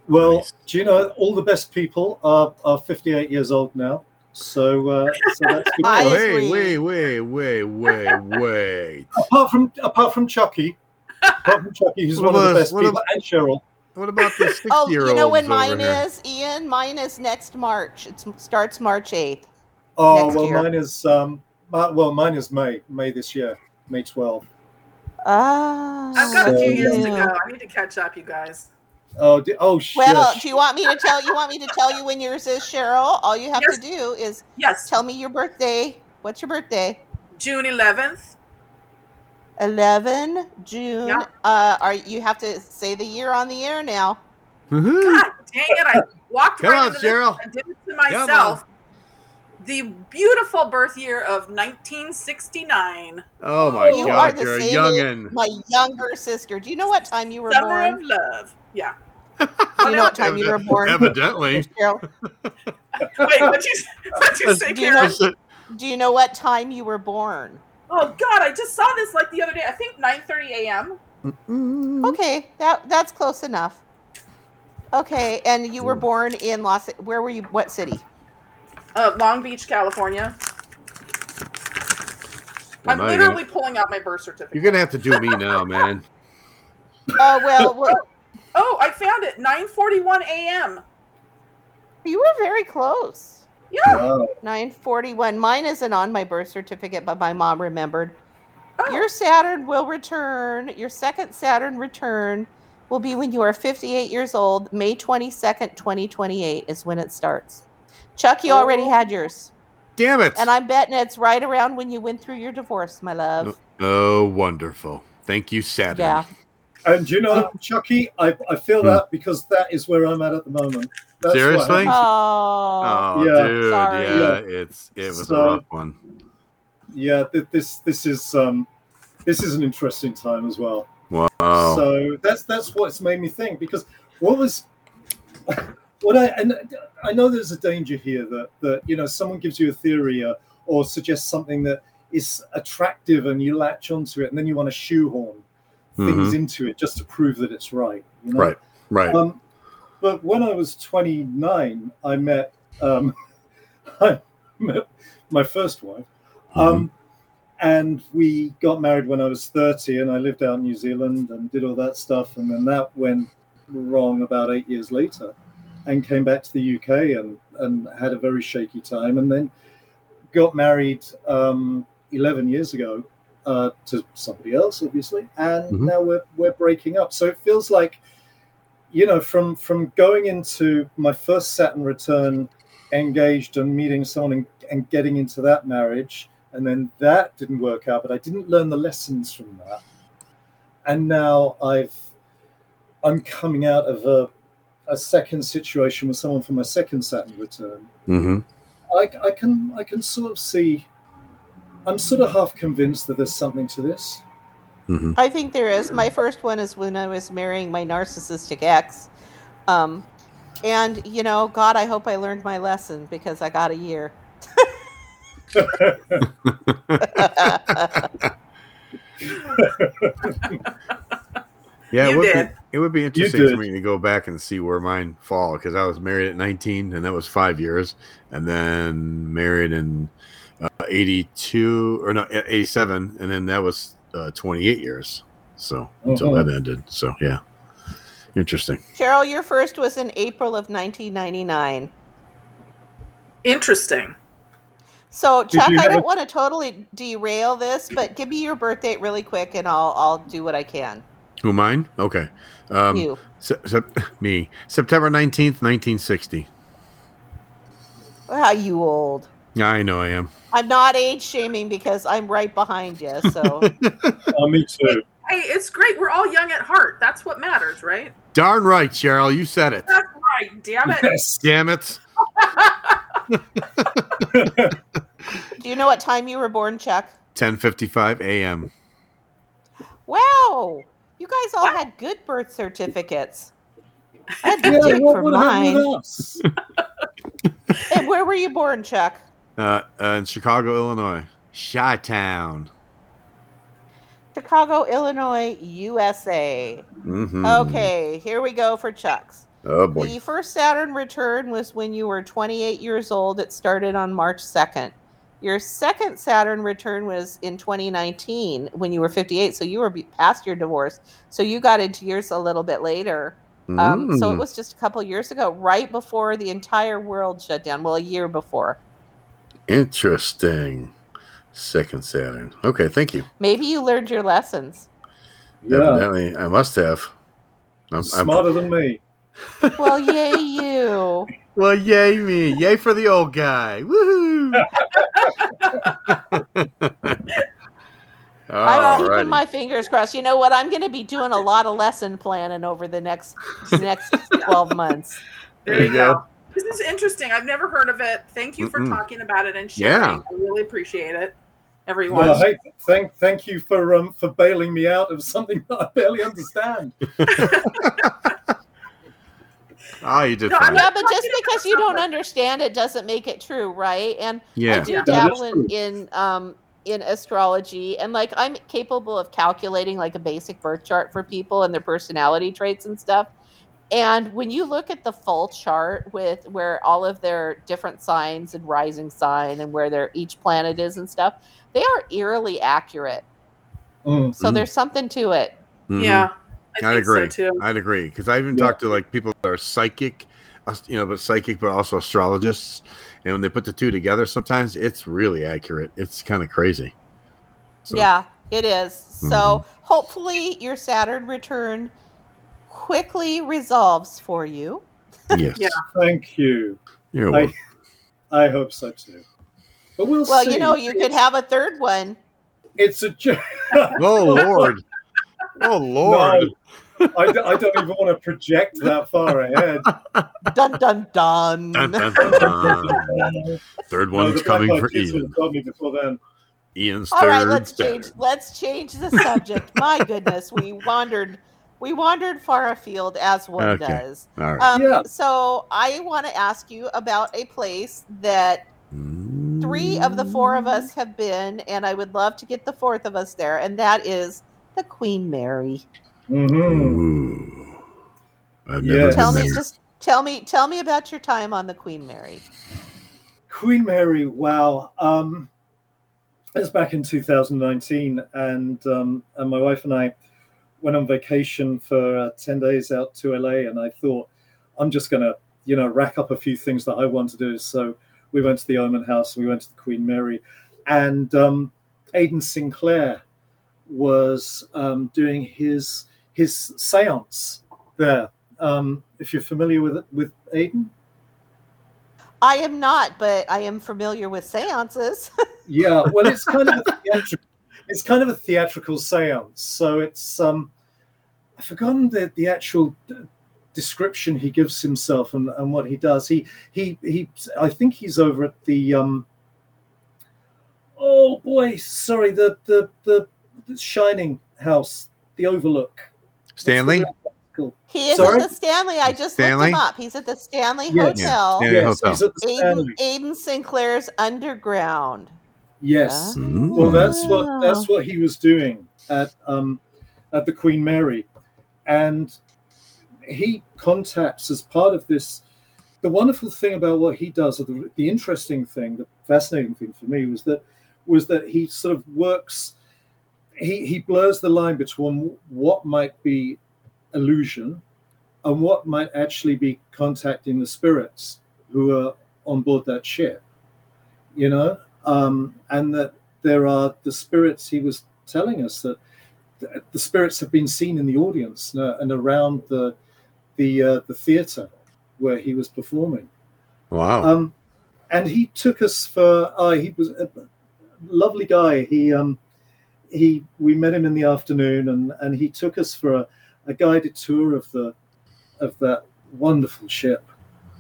D: Well,
C: Nice.
D: do you know all the best people are, are 58 years old now? So, uh, so that's good.
B: I
D: for us.
B: agree.
C: hey, wait, wait, wait, wait, wait.
D: apart from apart from Chuckie, apart from Chuckie, who's
C: What
D: one of the best
C: what
D: people,
C: about-
D: and Cheryl.
C: What about the sixty
B: Oh,
C: year
B: you know when mine
C: here?
B: is, Ian? Mine is next March. It starts March 8th.
D: Oh well,
B: year.
D: mine is um, mi- well, mine is May, May this year, May 12th.
B: Ah.
A: I've got a few years to go. I need to catch up, you guys.
D: Oh, di- oh shit!
B: Well, do you want me to tell you want me to tell you when yours is, Cheryl? All you have
A: Yes.
B: to do is
A: Yes,
B: tell me your birthday. What's your birthday?
A: June 11th.
B: 11 June.
A: Yeah.
B: Uh are you have to say the year on the air now?
C: Mhm.
A: God dang it! I walked
C: Come
A: right
C: on,
A: into this.
C: Cheryl.
A: I did it to myself. The beautiful birth year of 1969,
C: Oh my
B: You
C: god, you're a
B: same
C: youngin.
B: My younger sister. Do you know what time you were
A: Summer
B: born?
A: of Love. Yeah.
B: Do you know what time you were born?
C: Evidently.
B: Cheryl?
A: Wait, what you what you say,
B: Do you know- Do you know what time you were born?
A: Oh God, I just saw this like the other day. I think 9:30 a.m.
C: Mm-hmm.
B: Okay, that that's close enough. Okay, and you were born in Los. Where were you? What city?
A: Uh, Long Beach, California.
C: Well,
A: I'm
C: now you're
A: literally pulling out my birth certificate.
C: You're gonna have to do me now, man.
B: Oh well, well,
A: Oh, I found it. 9:41 a.m.
B: you were very close.
A: Yeah.
D: Wow.
B: Nine forty-one. Mine isn't on my birth certificate, but my mom remembered.
A: Oh.
B: Your Saturn will return. Your second Saturn return will be when you are fifty-eight years old. May twenty-second, twenty twenty-eight is when it starts. Chuck, you already
A: Oh.
B: had yours,
C: Damn it.
B: and I'm betting it's right around when you went through your divorce, my love.
C: oh, wonderful. Thank you, Saturn.
B: Yeah.
D: And you know, Chuckie, I, I feel
C: Hmm.
D: that because that is where I'm at at the moment. That's
C: Seriously?
B: Oh.
C: Oh,
D: Yeah.
C: dude,
B: Sorry.
C: yeah, it's it was
D: So-
C: a rough one.
D: yeah, th- this this is um, this is an interesting time as well.
C: Wow.
D: So that's that's what's made me think because what was what I and I know there's a danger here that that you know someone gives you a theory uh, or suggests something that is attractive and you latch onto it and then you want to shoehorn things into it just to prove that it's right. You know?
C: Right. Right.
D: Um, but when I was 29, I met um, I met my first wife, um, and we got married when I was 30, and I lived out in New Zealand and did all that stuff, and then that went wrong about eight years later, and came back to the UK and and had a very shaky time, and then got married um, 11 years ago uh, to somebody else, obviously, and
C: Mhm.
D: now we're we're breaking up. So it feels like, you know, from from going into my first Saturn return, engaged and meeting someone and, and getting into that marriage, and then that didn't work out, but I didn't learn the lessons from that, and now I've I'm coming out of a a second situation with someone from my second Saturn return.
C: hmm
D: I, I can I can sort of see. I'm sort of half convinced that there's something to this.
C: Hmm
B: I think there is. My first one is when I was marrying my narcissistic ex. Um, and, you know, God, I hope I learned my lesson because I got a year.
C: Yeah, it would be it would be interesting for me to go back and see where mine fall because I was married at 19 and that was five years, and then married in uh, 82 or no 87, and then that was uh, 28 years. So until
D: Mhm.
C: that ended. So yeah, interesting.
B: Cheryl, your first was in April of 1999.
A: Interesting.
B: So, Chuck, I don't
D: a-
B: want to totally derail this, but give me your birth date really quick and I'll I'll do what I can.
C: Who mine? Okay, um,
B: you.
C: Se- sep- me September 19th, 1960.
B: Wow, you old.
C: Yeah, I know I am.
B: I'm not age shaming because I'm right behind you. So,
D: Oh, me too.
A: Hey, it's great. We're all young at heart. That's what matters, right?
C: Darn right, Cheryl, you said it.
A: That's right. Damn it.
D: Yes.
C: Damn it.
B: do you know what time you were born, Chuck?
C: 10:55 a.m.
B: Wow. You guys all had good birth certificates. I had to
D: Yeah,
B: dig for
D: would happen with
B: mine. And where were you born, Chuck?
C: Uh, uh, in Chicago, Illinois, Chi Town.
B: Chicago, Illinois, USA.
C: Mm-hmm.
B: Okay, here we go for Chuck's.
C: Oh boy.
B: The first Saturn return was when you were 28 years old. It started on March 2nd. Your second Saturn return was in 2019 when you were 58. So you were past your divorce. So you got into yours a little bit later. Um, So it
C: Mm.
B: was just a couple years ago, right before the entire world shut down. Well, a year before.
C: Interesting. Second Saturn. Okay, thank you.
B: Maybe you learned your lessons.
D: Yeah,
C: Evidently, I must have. I'm, I'm-
D: smarter than me.
B: Well, yay, you.
C: well, yay me! Yay for the old guy! Woohoo!
B: I'm keeping
C: Alrighty.
B: my fingers crossed. You know what? I'm going to be doing a lot of lesson planning over the next next 12 months.
A: There, you go. This is interesting. I've never heard of it. Thank you for
C: Mm-mm.
A: talking about it and sharing.
C: Yeah.
A: I really appreciate it, everyone.
D: Well, hey, thank thank you for um for bailing me out of something that I barely understand.
C: Oh, you did
A: No,
C: fine.
B: Yeah, but just because you don't understand it doesn't make it true, right? And I
C: Yeah.
B: do
D: Yeah,
B: dabble in,
D: true.
B: in um in astrology and like I'm capable of calculating like a basic birth chart for people and their personality traits and stuff. And when you look at the full chart with where all of their different signs and rising sign and where their each planet is and stuff, they are eerily accurate.
D: Mm.
B: So there's something to it.
C: Mhm.
A: Yeah, I
C: I'd agree.
A: so too.
C: I'd agree because I even
D: Yeah.
C: talked to like people that are psychic, you know, but psychic, but also astrologists. And when they put the two together, sometimes it's really accurate. It's kind of crazy. So,
B: Yeah, it is. So
C: Mhm.
B: hopefully your Saturn return quickly resolves for you.
C: Yes.
A: Yeah.
D: Thank you.
C: You're
D: I,
C: welcome.
D: I hope so too. But we'll see
B: Well,
D: see.
B: you know, you could have a third one.
D: It's a joke.
C: Oh Lord. Oh Lord.
D: I don't even want to project that far ahead.
B: Dun dun dun.
C: Dun, dun, dun, dun. Third
D: No,
C: one's
D: the Black
C: coming for Ian.
D: have me before then.
C: Ian's
B: All
C: third.
B: right, let's
C: Saturn.
B: change. Let's change the subject. My goodness, we wandered. We wandered far afield as one
C: Okay.
B: does.
C: All right.
B: Um,
D: Yeah.
B: So I want to ask you about a place that three of the four of us have been, and I would love to get the fourth of us there, and that is the Queen Mary.
D: hmm
C: Ooh.
D: Yes.
B: Tell me,
C: there.
B: just tell me, tell me about your time on the Queen Mary.
D: Queen Mary, wow. Um, it was back in 2019, and um, and my wife and I went on vacation for uh, 10 days out to LA, and I thought, I'm just going to, you know, rack up a few things that I want to do. So we went to the Oman House, and we went to the Queen Mary, and um, Aiden Sinclair was um, doing his his seance there. Um, if you're familiar with it, with Aidan,
B: I am not, but I am familiar with seances.
D: Yeah, well, it's kind of a theatrical, it's kind of a theatrical séance. So it's um, I've forgotten the the actual description he gives himself and, and what he does. He he he. I think he's over at the um. Oh boy, sorry, the the the, the Shining House, the Overlook.
C: Stanley.
B: He is
D: Sorry?
B: at the Stanley. I just
C: Stanley?
B: looked him up. He's at the Stanley
D: Yes.
B: Hotel.
C: Yeah. Stanley
D: Yes,
C: Hotel.
D: he's at the
B: Aiden, Aiden Sinclair's Underground.
D: Yes. Well, that's what that's what he was doing at um, at the Queen Mary, and he contacts as part of this. The wonderful thing about what he does, or the, the interesting thing, the fascinating thing for me was that was that he sort of works. He he blurs the line between what might be illusion and what might actually be contacting the spirits who are on board that ship. You know, um, and that there are the spirits. He was telling us that the spirits have been seen in the audience uh, and around the the uh, the theatre where he was performing.
C: Wow.
D: Um, and he took us for. Uh, he was a lovely guy. He um, he we met him in the afternoon, and and he took us for a, a guided tour of the of that wonderful ship,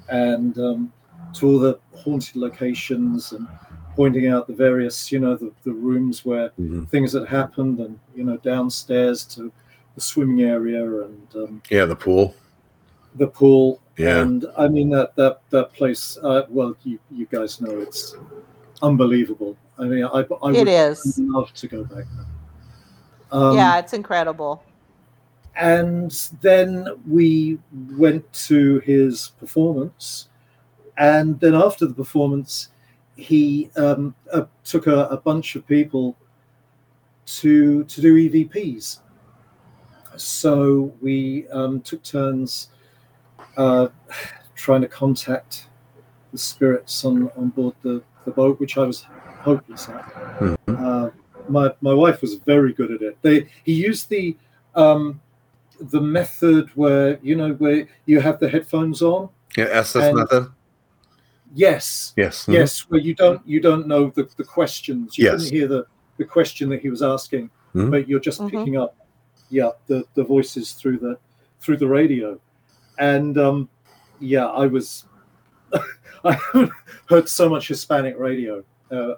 D: and um, to all the haunted locations and pointing out the various, you know, the, the rooms where
C: Mhm.
D: things had happened, and you know, downstairs to the swimming area and um,
C: Yeah, the pool.
D: the pool.
C: Yeah.
D: And I mean that that that place. Uh, well, you you guys know it's unbelievable. I mean, I I
B: It
D: would
B: is.
D: love to go back there. Um,
B: yeah, it's incredible.
D: and then we went to his performance and then after the performance he um, uh, took a, a bunch of people to to do evps so we um, took turns uh, trying to contact the spirits on, on board the, the boat which i was hopeless at
C: Mhm.
D: uh, my, my wife was very good at it they he used the um, the method where you know where you have the headphones on
C: Yeah,
D: And-
C: method.
D: Yes
C: Yes. mhm.
D: yes where you don't you don't know the, the questions you
C: Yes.
D: couldn't hear the the question that he was asking
C: Mhm.
D: but you're just
B: Mhm.
D: picking up yeah the the voices through the through the radio and um yeah i was i heard so much hispanic radio uh,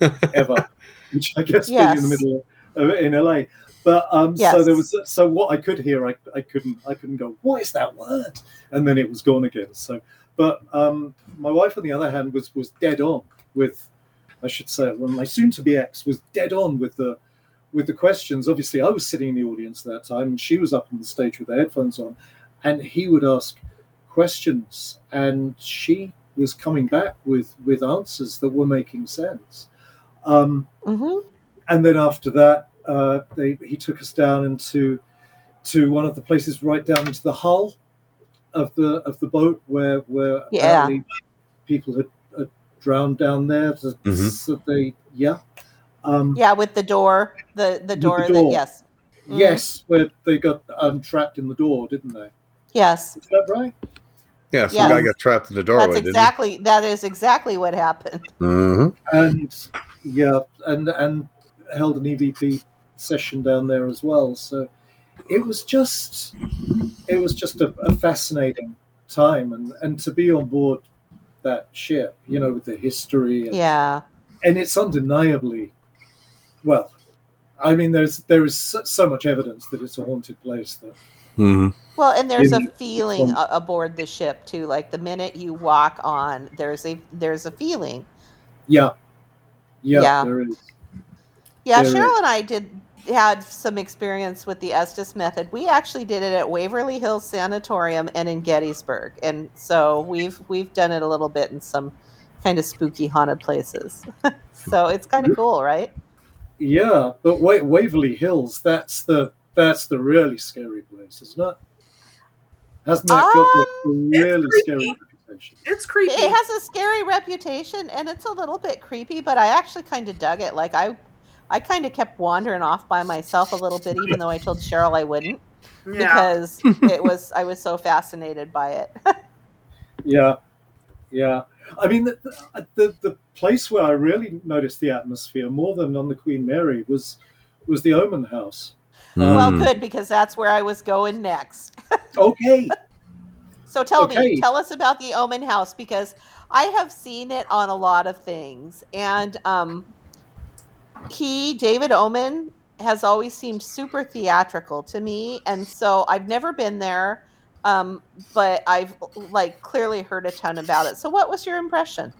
D: ever which i guess being in the middle of in la but um so there was so what i could hear i, I couldn't i couldn't go what is that word and then it was gone again so but um my wife on the other hand was was dead on with i should say well my soon to be ex was dead on with the with the questions. Obviously i was sitting in the audience at that time and she was up on the stage with the headphones on and he would ask questions and she was coming back with with answers that were making sense. Um
B: hmm
D: and then after that, uh, they, he took us down into to one of the places right down into the hull of the of the boat where where
B: Yeah.
D: people had, had drowned down there. So,
C: Mhm.
D: so they yeah. Um,
B: Yeah, with the door, the the
D: the
B: door. That,
D: door.
B: yes, Mhm.
D: Yes, where they got um, trapped in the door, didn't they?
B: yes.
D: Is that right?
C: Yeah, some
B: Yeah.
C: guy got trapped in the doorway.
B: That's exactly that is exactly what happened.
C: Didn't
D: And yeah, and and held an EVP session down there as well. So it was just it was just a, a fascinating time, and and to be on board that ship, you know, with the history, and,
B: Yeah,
D: and it's undeniably well. I mean, there's there is so, so much evidence that it's a haunted place that
C: he? hmm
B: well, and there's a feeling
D: um,
B: aboard the ship too. Like the minute you walk on, there's a there's a feeling.
D: yeah, yeah,
B: Yeah.
D: there is.
B: Yeah,
D: There
B: Cheryl
D: is.
B: and I did had some experience with the Estes method. We actually did it at Waverly Hills Sanatorium and in Gettysburg, and so we've we've done it a little bit in some kind of spooky haunted places. so it's kind of cool, right?
D: Yeah, but Wa- Waverly Hills, that's the that's the really scary place, isn't it? Hasn't that got um, the really scary reputation?
A: It's creepy.
B: It has a scary reputation, and it's a little bit creepy, but I actually kind of dug it. Like I, I kind of kept wandering off by myself a little bit, even though I told Cheryl I wouldn't,
A: yeah.
B: because it was I was so fascinated by it.
D: Yeah, yeah. I mean, the, the the the place where I really noticed the atmosphere more than on the Queen Mary was was the Oman House.
B: well,
C: Mm.
B: good because that's where I was going next.
D: Okay,
B: So tell
D: Okay.
B: me, tell us about the Oman House because I have seen it on a lot of things, and um, he David Oman has always seemed super theatrical to me, and so I've never been there, um, but I've like clearly heard a ton about it. So, what was your impression?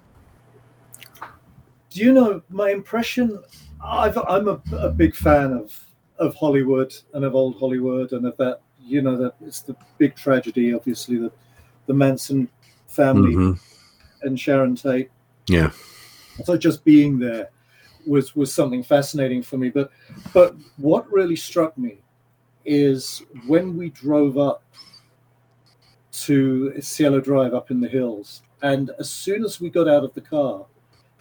D: do you know my impression? I've, I'm a, a big fan of of Hollywood and of old Hollywood and of that. You know that it's the big tragedy, obviously the the Manson family
C: Mhm.
D: and Sharon Tate.
C: Yeah.
D: So just being there was was something fascinating for me. But but what really struck me is when we drove up to Cielo Drive up in the hills, and as soon as we got out of the car,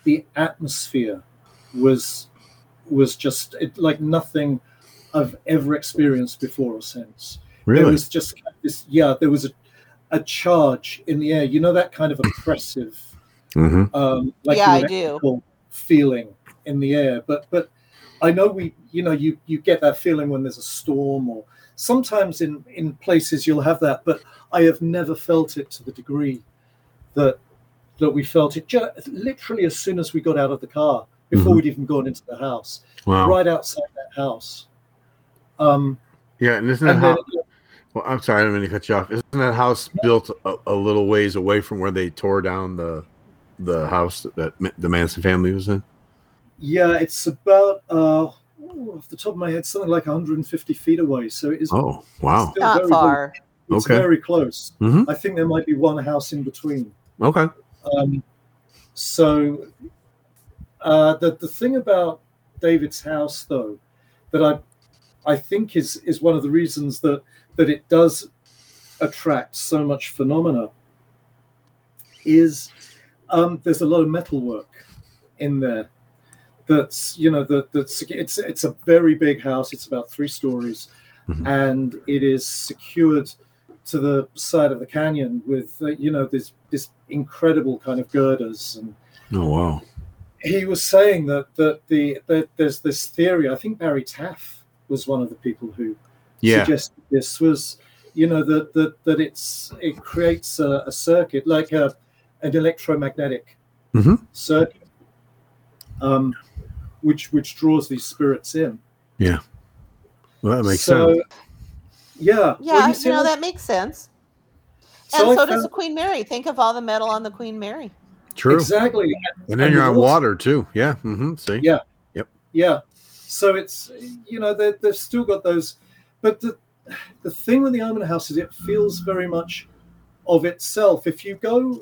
D: the atmosphere was was just it, like nothing I've ever experienced before or since. There
C: Really?
D: was just this, yeah, there was a, a charge in the air. You know that kind of oppressive
C: hmm
D: um, like
B: Yeah, I
D: electrical feeling in the air. But but I know we, you know, you you get that feeling when there's a storm, or sometimes in in places you'll have that. But I have never felt it to the degree that that we felt it just literally as soon as we got out of the car before
C: Mhm.
D: we'd even gone into the house,
C: Wow.
D: right outside that house. Um,
C: Yeah, and isn't that
D: then,
C: Well, I'm sorry, I didn't mean to cut you off. Isn't that house built a, a little ways away from where they tore down the the house that Ma- the Manson family was in?
D: Yeah, it's about uh, off the top of my head, something like 150 feet away. So it is
C: Oh, wow.
D: still
B: Not
D: very,
B: far.
D: It's
C: Okay.
D: very close.
C: Mhm.
D: I think there might be one house in between.
C: Okay.
D: Um, so uh, the the thing about David's house, though, that I I think is is one of the reasons that that it does attract so much phenomena is um, there's a lot of metal work in there. That's you know that that's it's it's a very big house. It's about three stories,
C: Mhm.
D: and it is secured to the side of the canyon with uh, you know this this incredible kind of girders and
C: Oh, wow.
D: he was saying that that the that there's this theory i think barry taff was one of the people who
C: Yeah.
D: suggested this was you know that that that it's it creates a, a circuit like a an electromagnetic
C: Mhm.
D: circuit um which which draws these spirits in Yeah,
C: Well, that makes
D: so
C: sense.
D: yeah
B: Yeah,
D: Well,
B: you,
D: see,
B: know that makes sense.
D: so
B: and
D: I
B: so does the Queen Mary. Think of all the metal on the Queen Mary.
C: True.
D: exactly
C: And then
D: and
C: you're on
D: water-
C: water too. Yeah. Mm-hmm. See.
D: Yeah. Yep. Yeah so it's you know they, they've still got those but the the thing with the Oman House is it feels very much of itself if you go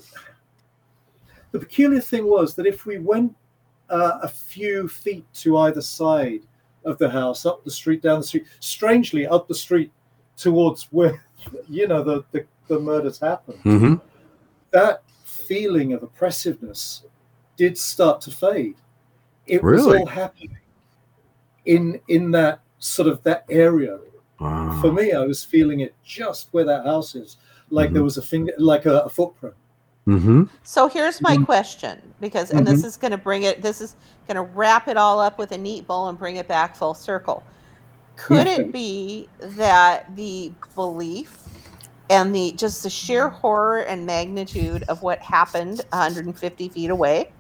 D: the peculiar thing was that if we went uh, a few feet to either side of the house up the street down the street strangely up the street towards where you know the the, the murders happened
C: Mm-hmm.
D: that feeling of oppressiveness did start to fade. It was all happening in in that sort of that area.
C: Wow.
D: For me, I was feeling it just where that house is, like there was a finger, like a, a footprint.
C: Mm-hmm.
B: So here's my
D: Mhm.
B: question because and this is going to bring it this is going to wrap it all up with a neat bow and bring it back full circle. Could it be that the belief and the just the sheer horror and magnitude of what happened 150 feet away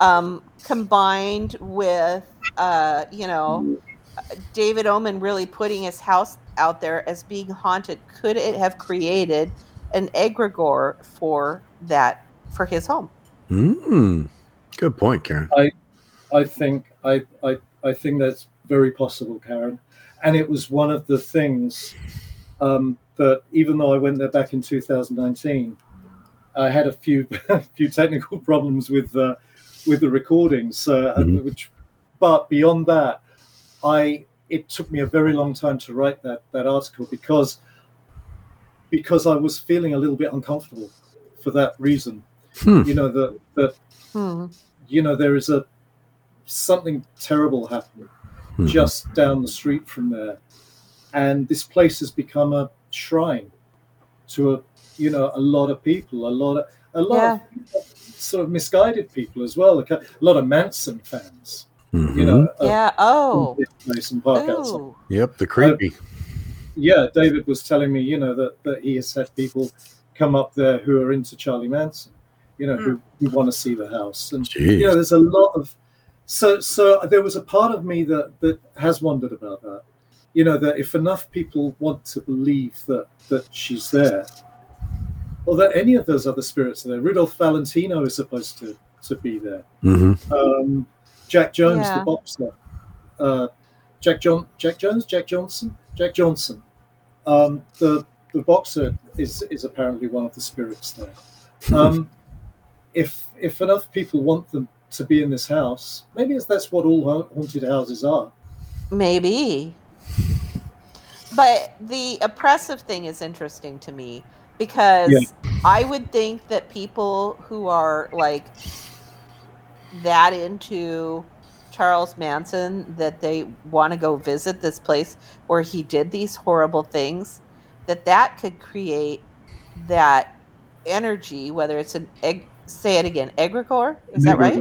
B: um, combined with uh, you know David Oman really putting his house out there as being haunted could it have created an egregore for that for his home
C: Mm. Good point, Karen.
D: I I think I, I I think that's very possible, Karen. And it was one of the things um, that even though I went there back in 2019, I had a few a few technical problems with uh, with the recordings. Uh,
C: Mhm.
D: Which, but beyond that, I it took me a very long time to write that that article because because I was feeling a little bit uncomfortable for that reason.
C: Hmm.
D: You know that that
B: Hmm.
D: you know there is a something terrible happening
C: Mhm.
D: just down the street from there and this place has become a shrine to a you know a lot of people a lot of a lot of sort of misguided people as well a lot of manson fans
C: Mhm.
D: you know
B: yeah oh
D: this place and park outside.
C: Yep. The creepy.
D: Yeah david was telling me you know that, that he has had people come up there who are into charlie manson you know who, who want to see the house. And
C: Jeez.
D: you know there's a lot of so so there was a part of me that that has wondered about that. You know that if enough people want to believe that that she's there or that any of those other spirits are there rudolph valentino is supposed to to be there.
C: Mm-hmm.
D: um jack jones
B: Yeah.
D: the boxer. Uh jack john jack jones? Jack johnson jack johnson um the the boxer is is apparently one of the spirits there um if if enough people want them to be in this house, maybe that's what all haunted houses are.
B: Maybe. But the oppressive thing is interesting to me because
D: Yeah.
B: I would think that people who are like that into Charles Manson that they want to go visit this place where he did these horrible things that that could create that energy whether it's an egg say it again egregore is that right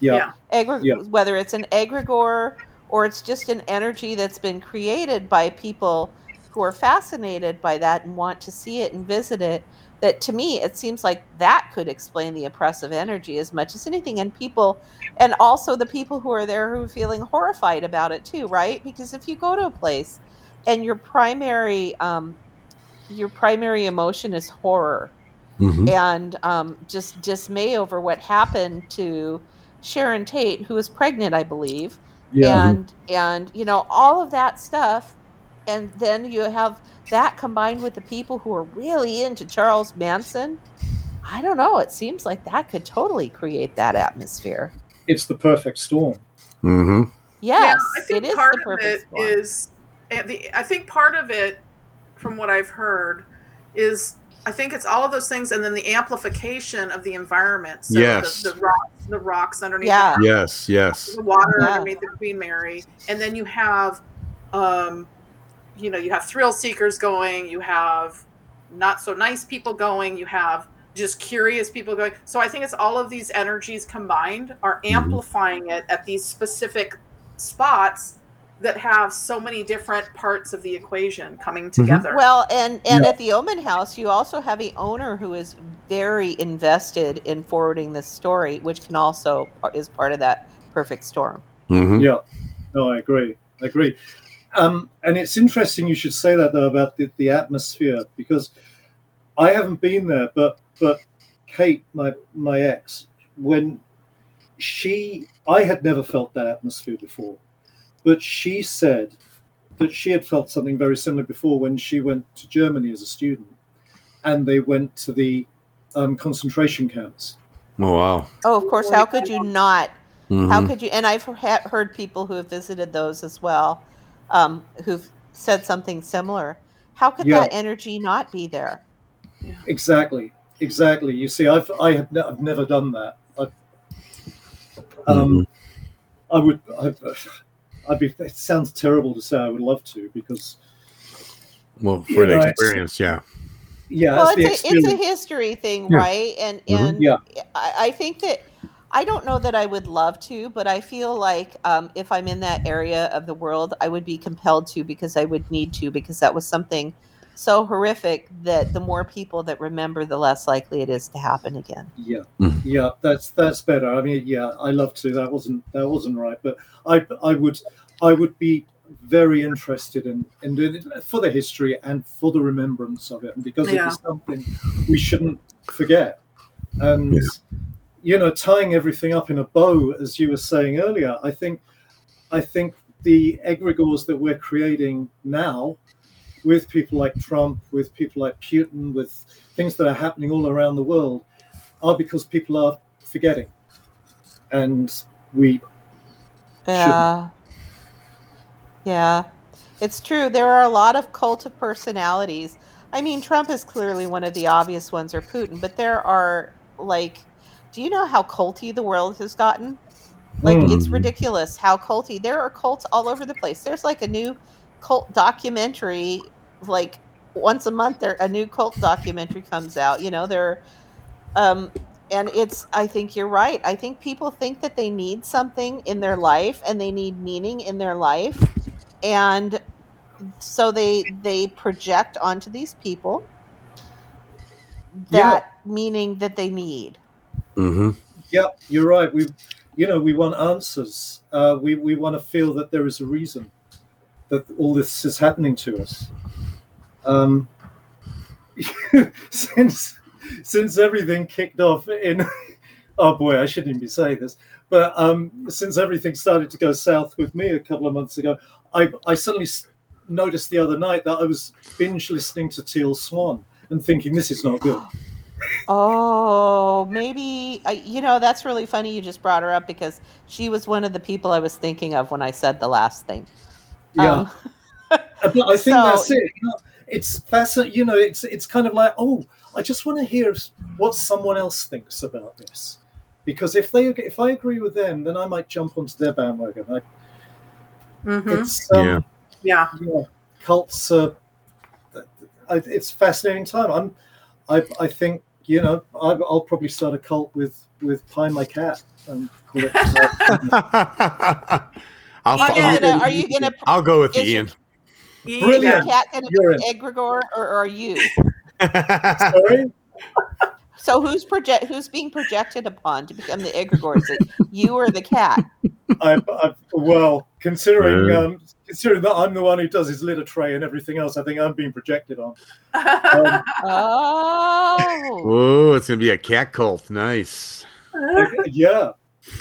D: Yeah.
A: Yeah.
B: Egre-
D: Yeah.
B: whether it's an egregore or it's just an energy that's been created by people who are fascinated by that and want to see it and visit it that to me it seems like that could explain the oppressive energy as much as anything and people and also the people who are there who are feeling horrified about it too right because if you go to a place and your primary um, your primary emotion is horror
C: Mhm.
B: and um, just dismay over what happened to Sharon Tate, who was pregnant, I believe,
D: Yeah.
B: and and you know all of that stuff, and then you have that combined with the people who are really into Charles Manson. I don't know. It seems like that could totally create that atmosphere.
D: It's the perfect storm.
C: Mhm.
B: Yes,
A: I think
B: it is
A: part
B: the
A: of
B: perfect
A: it
B: storm.
A: is I think part of it, from what I've heard, is I think it's all of those things, and then the amplification of the environment. So
C: Yes.
A: the, the rocks, the rocks underneath,
B: Yeah.
A: the,
C: Yes, yes.
A: the water
B: Yeah.
A: underneath the Queen Mary, and then you have, um, you know, you have thrill seekers going, you have not so nice people going, you have just curious people going. So I think it's all of these energies combined are
C: Mhm.
A: amplifying it at these specific spots that have so many different parts of the equation coming together.
B: Well, and and
D: Yeah.
B: at the Oman House, you also have a owner who is very invested in forwarding this story, which can also is part of that perfect storm.
C: Mhm.
D: Yeah. No, I agree. I agree. Um, and it's interesting you should say that though about the, the atmosphere because I haven't been there, but but Kate, my my ex, when she I had never felt that atmosphere before, but she said that she had felt something very similar before when she went to Germany as a student, and they went to the um, concentration camps.
C: Oh wow.
B: Oh, of course. How could you not? How
C: Mhm.
B: could you? And I've ha- heard people who have visited those as well, um, who've said something similar. How could
D: Yeah.
B: that energy not be there?
D: Exactly, exactly. You see, I've I have ne- I've never done that. I've, um, I would. I'd, I'd be. It sounds terrible to say. I would love to because
C: Well, for the
D: Yeah, it's-
C: experience, yeah.
D: yeah,
B: well,
D: that's the
B: it's a, it's a history thing,
C: Yeah.
B: right? And
C: Mhm.
B: and
D: Yeah.
B: I, I think that I don't know that I would love to, but I feel like um, if I'm in that area of the world, I would be compelled to because I would need to because that was something so horrific that the more people that remember, the less likely it is to happen again.
D: yeah,
C: Mhm.
D: yeah. That's that's better. I mean, yeah, I love to. That wasn't that wasn't right, but I I would I would be very interested in in doing it for the history and for the remembrance of it, and because
A: Yeah.
D: it is something we shouldn't forget. And
C: Yeah.
D: You know, tying everything up in a bow, as you were saying earlier, I think I think the egregores that we're creating now, with people like Trump, with people like Putin, with things that are happening all around the world, are because people are forgetting, and we
B: Yeah. Yeah. It's true. There are a lot of cult of personalities. I mean, Trump is clearly one of the obvious ones, or Putin, but there are like, do you know how culty the world has gotten? Like, it's
C: Mm.
B: ridiculous how culty. There are cults all over the place. There's like a new cult documentary, like once a month, there a new cult documentary comes out. You know, there, um, and it's. I think you're right. I think people think that they need something in their life and they need meaning in their life, and so they they project onto these people
D: Yeah.
B: that meaning that they need.
C: Hmm
D: Yep, you're right. We, you know, we want answers. Uh, we we want to feel that there is a reason that all this is happening to us. Um, since since everything kicked off in, oh boy, I shouldn't even be saying this, but um, since everything started to go south with me a couple of months ago, I I suddenly noticed the other night that I was binge listening to Teal Swan and thinking this is not good.
B: Oh, maybe I, you know that's really funny. You just brought her up because she was one of the people I was thinking of when I said the last thing.
D: Yeah.
B: Um,
D: But I think
B: So-
D: that's it. It's fascinating. You know, it's it's kind of like, oh, I just want to hear what someone else thinks about this, because if they if I agree with them, then I might jump onto their bandwagon. I,
A: Mhm.
D: it's um,
C: Yeah.
A: Yeah.
D: yeah, cults. Uh, it's fascinating time. I'm, I I think you know I, I'll probably start a cult with with Pie My Cat and call it.
C: I'll,
B: are you
C: I'll,
B: gonna? Are you gonna?
C: I'll go with
B: is
C: Ian.
B: Is
D: Brilliant.
B: your cat gonna
D: You're
B: be
D: in.
B: egregore or are you?
D: sorry.
B: So who's project who's being projected upon to become the egregore? Is it you or the cat?
D: I, I, well, considering um, considering that I'm the one who does his litter tray and everything else, I think I'm being projected on. Um,
B: Oh,
C: Oh, it's gonna be a cat cult. Nice.
D: yeah.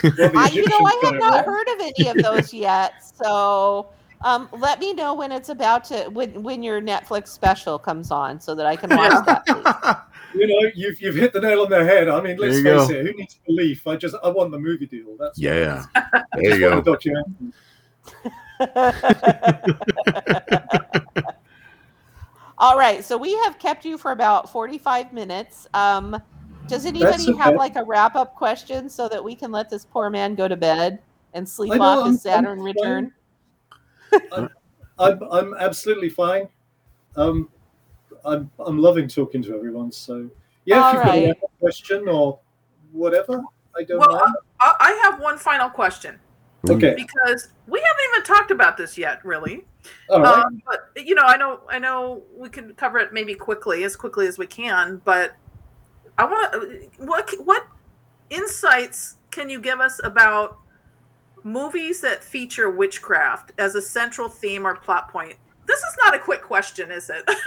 D: Well,
B: I, you know, I have not
D: right.
B: heard of any of those yet. So, um, let me know when it's about to when when your Netflix special comes on, so that I can watch that. Please.
D: You know, you've you've hit the nail on the head. I mean, let's face
C: go.
D: it. Who needs belief? I just I want the movie deal. That's
C: yeah.
D: I
C: There you go.
D: The documentary.
B: All right, so we have kept you for about 45 minutes. Um, does anybody have like a wrap up question so that we can let this poor man go to bed and sleep
D: know,
B: off
D: I'm-
B: his Saturn
D: I'm
B: return?
D: I'm I'm absolutely fine. Um, I'm I'm loving talking to everyone. So yeah,
B: All
D: if you've got a question or whatever, I don't
A: Well,
D: mind.
A: I, I have one final question
D: Okay,
A: because we haven't even talked about this yet, really.
D: all right.
A: Um, but you know, I know, I know, we can cover it maybe quickly, as quickly as we can. But I want what what insights can you give us about movies that feature witchcraft as a central theme or plot point? This is not a quick question, is it?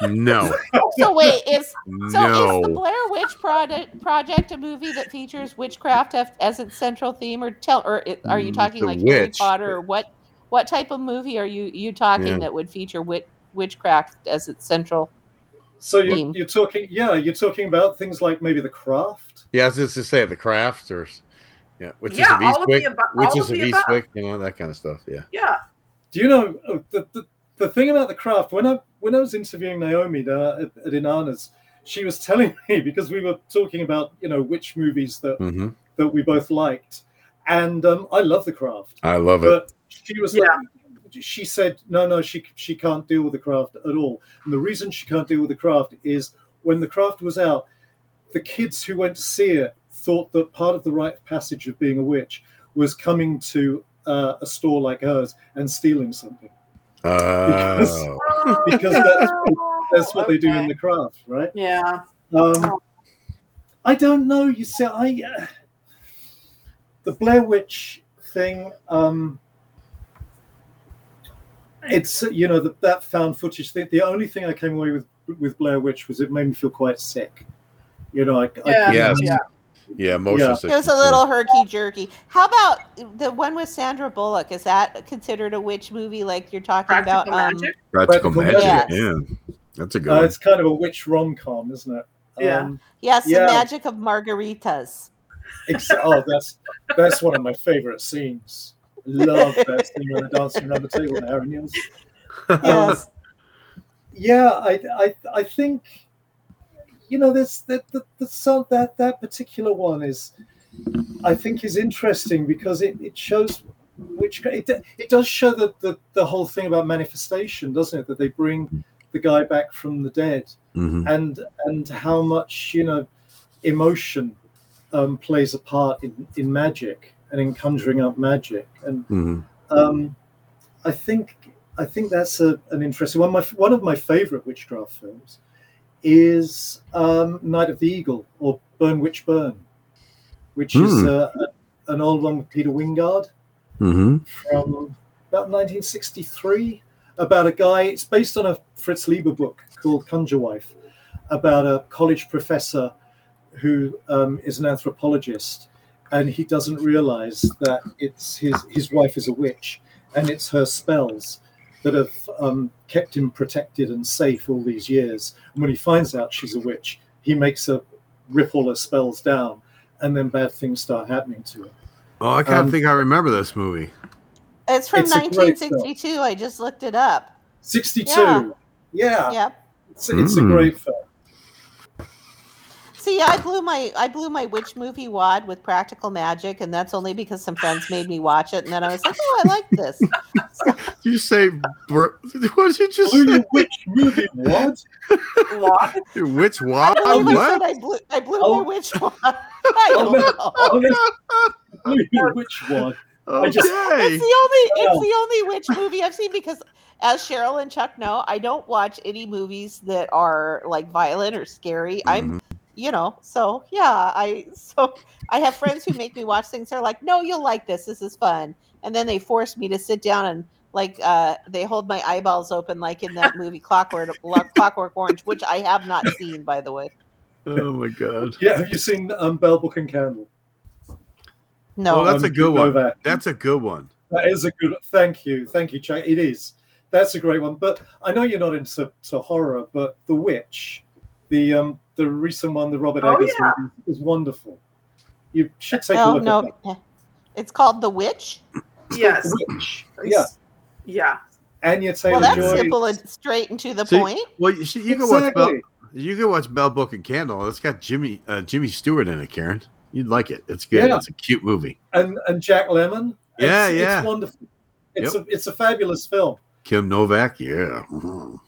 C: No.
B: So wait, is so is the Blair Witch Project project a movie that features witchcraft as, as its central theme, or tell, or are you
C: Mm,
B: talking
C: the
B: like Harry. Potter, or what? What type of movie are you you talking
C: Yeah.
B: that would feature wit, witchcraft as its central?
D: So you're,
B: theme.
D: you're talking, yeah, you're talking about things like maybe the craft.
C: Yeah, I was just to say the craft or yeah, which
A: Yeah,
C: is of
A: all
C: Eastwick, which is
A: of
C: of. Eastwick, you know that kind of stuff. Yeah.
A: yeah.
D: Do you know uh, the, the the thing about the craft? When I when I was interviewing Naomi uh, at, at Inanna's, she was telling me because we were talking about you know which movies that
C: hmm
D: that we both liked, and um, I love the craft.
C: I love it.
D: she was
A: Yeah.
D: like she said no no she she can't deal with the craft at all and the reason she can't deal with the craft is when the craft was out the kids who went to see it thought that part of the rite of passage of being a witch was coming to uh, a store like hers and stealing something
C: Oh.
D: because that's, that's what they do in the craft right
A: Yeah.
D: um, I don't know. You see, I uh, the Blair Witch thing. Um, it's you know the, that found footage thing. The only thing I came away with with Blair Witch was it made me feel quite sick. You know, I, I
A: Yeah.
C: Yes.
A: Yeah.
C: Yeah, motion
D: Yeah.
B: It was a little herky jerky. How about the one with Sandra Bullock? Is that considered a witch movie like you're talking
A: Practical
B: about? Um,
A: magic.
C: practical
D: Practical
C: magic.
B: magic.
C: Yeah, that's a good
D: uh,
C: one.
D: it's kind of a witch rom com, isn't it?
A: Yeah.
D: Um,
B: yes,
D: Yeah.
B: the magic of margaritas.
D: ex- oh, that's that's one of my favorite scenes. Love that scene when they're dancing around the table with Harry Nilsson.
B: Yes.
D: yeah i i i think you know this that the, the song that that particular one is i think is interesting because it, it shows which it, it does show the, the the whole thing about manifestation doesn't it that they bring the guy back from the dead
C: Mhm.
D: and and how much you know emotion um, plays a part in in magic and in conjuring up magic and
C: Mhm.
D: um, I think I think that's a, an interesting one. My, one of my favorite witchcraft films is um, Night of the Eagle or Burn Witch Burn, which is
C: Hmm.
D: uh, an old one with Peter Wyngarde
C: Mhm.
D: from about 1963 about a guy. It's based on a Fritz Leiber book called Conjure Wife about a college professor who um, is an anthropologist and he doesn't realize that it's his his wife is a witch and it's her spells that have um, kept him protected and safe all these years. And when he finds out she's a witch, he makes her rip all her spells down, and then bad things start happening to her.
C: Oh, I can't
D: Um,
C: think I remember this movie.
B: It's from
D: It's a great film.
B: 1962. I just looked it up.
D: 62.
B: Yeah.
D: Yeah,
B: Yep.
D: It's, it's a
C: Mm.
D: great film.
B: See, I blew my I blew my witch movie wad with practical magic, and that's only because some friends made me watch it, and then I was like, "Oh, I like this."
C: You say br- what did you just
D: Blew
C: say?
D: your witch movie, what?
A: What?
C: Which
B: I
C: what?
B: believe I
C: What?
B: said I blew I blew
D: Oh.
B: oh my oh, witch wad. I
D: Oh,
B: don't
D: no.
B: know.
D: Oh. Blew your witch one.
C: Okay.
B: It's the only it's oh. the only witch movie I've seen because as Cheryl and Chuck know, I don't watch any movies that are like violent or scary. I'm mm-hmm. You know, so yeah, I so I have friends who make me watch things. They're like, "No, you'll like this. This is fun," and then they force me to sit down and like uh, they hold my eyeballs open, like in that movie Clockwork Clockwork Orange, which I have not seen, by the way.
C: Oh my god.
D: Yeah, have you seen um, Bell Book and Candle?
B: No,
C: Oh, that's a
D: Um,
C: good one.
D: Novak.
C: That's a good one.
D: That is a good. Thank you, thank you, Chuck. It is. That's a great one. But I know you're not into to horror, but The Witch, the um the recent one, the Robert
A: Oh,
D: Eggers
A: yeah.
D: movie, is wonderful. You should take a
B: no,
D: look
B: no.
D: at that.
B: It's called The Witch.
A: Yes.
D: The Witch. Yeah,
A: Yeah.
D: Anya
B: Well,
D: Taylor
B: that's
D: Joy.
B: simple and straight and to the
C: See,
B: point.
C: Well, you, see, you can watch Bell. You can watch Bell Book and Candle. It's got Jimmy uh, Jimmy Stewart in it, Karen. You'd like it. It's good.
D: Yeah.
C: It's a cute movie.
D: and and Jack Lemmon.
C: Yeah,
D: it's,
C: yeah.
D: It's wonderful. It's
C: Yep.
D: a it's a fabulous film.
C: Kim Novak. Yeah. Mhm.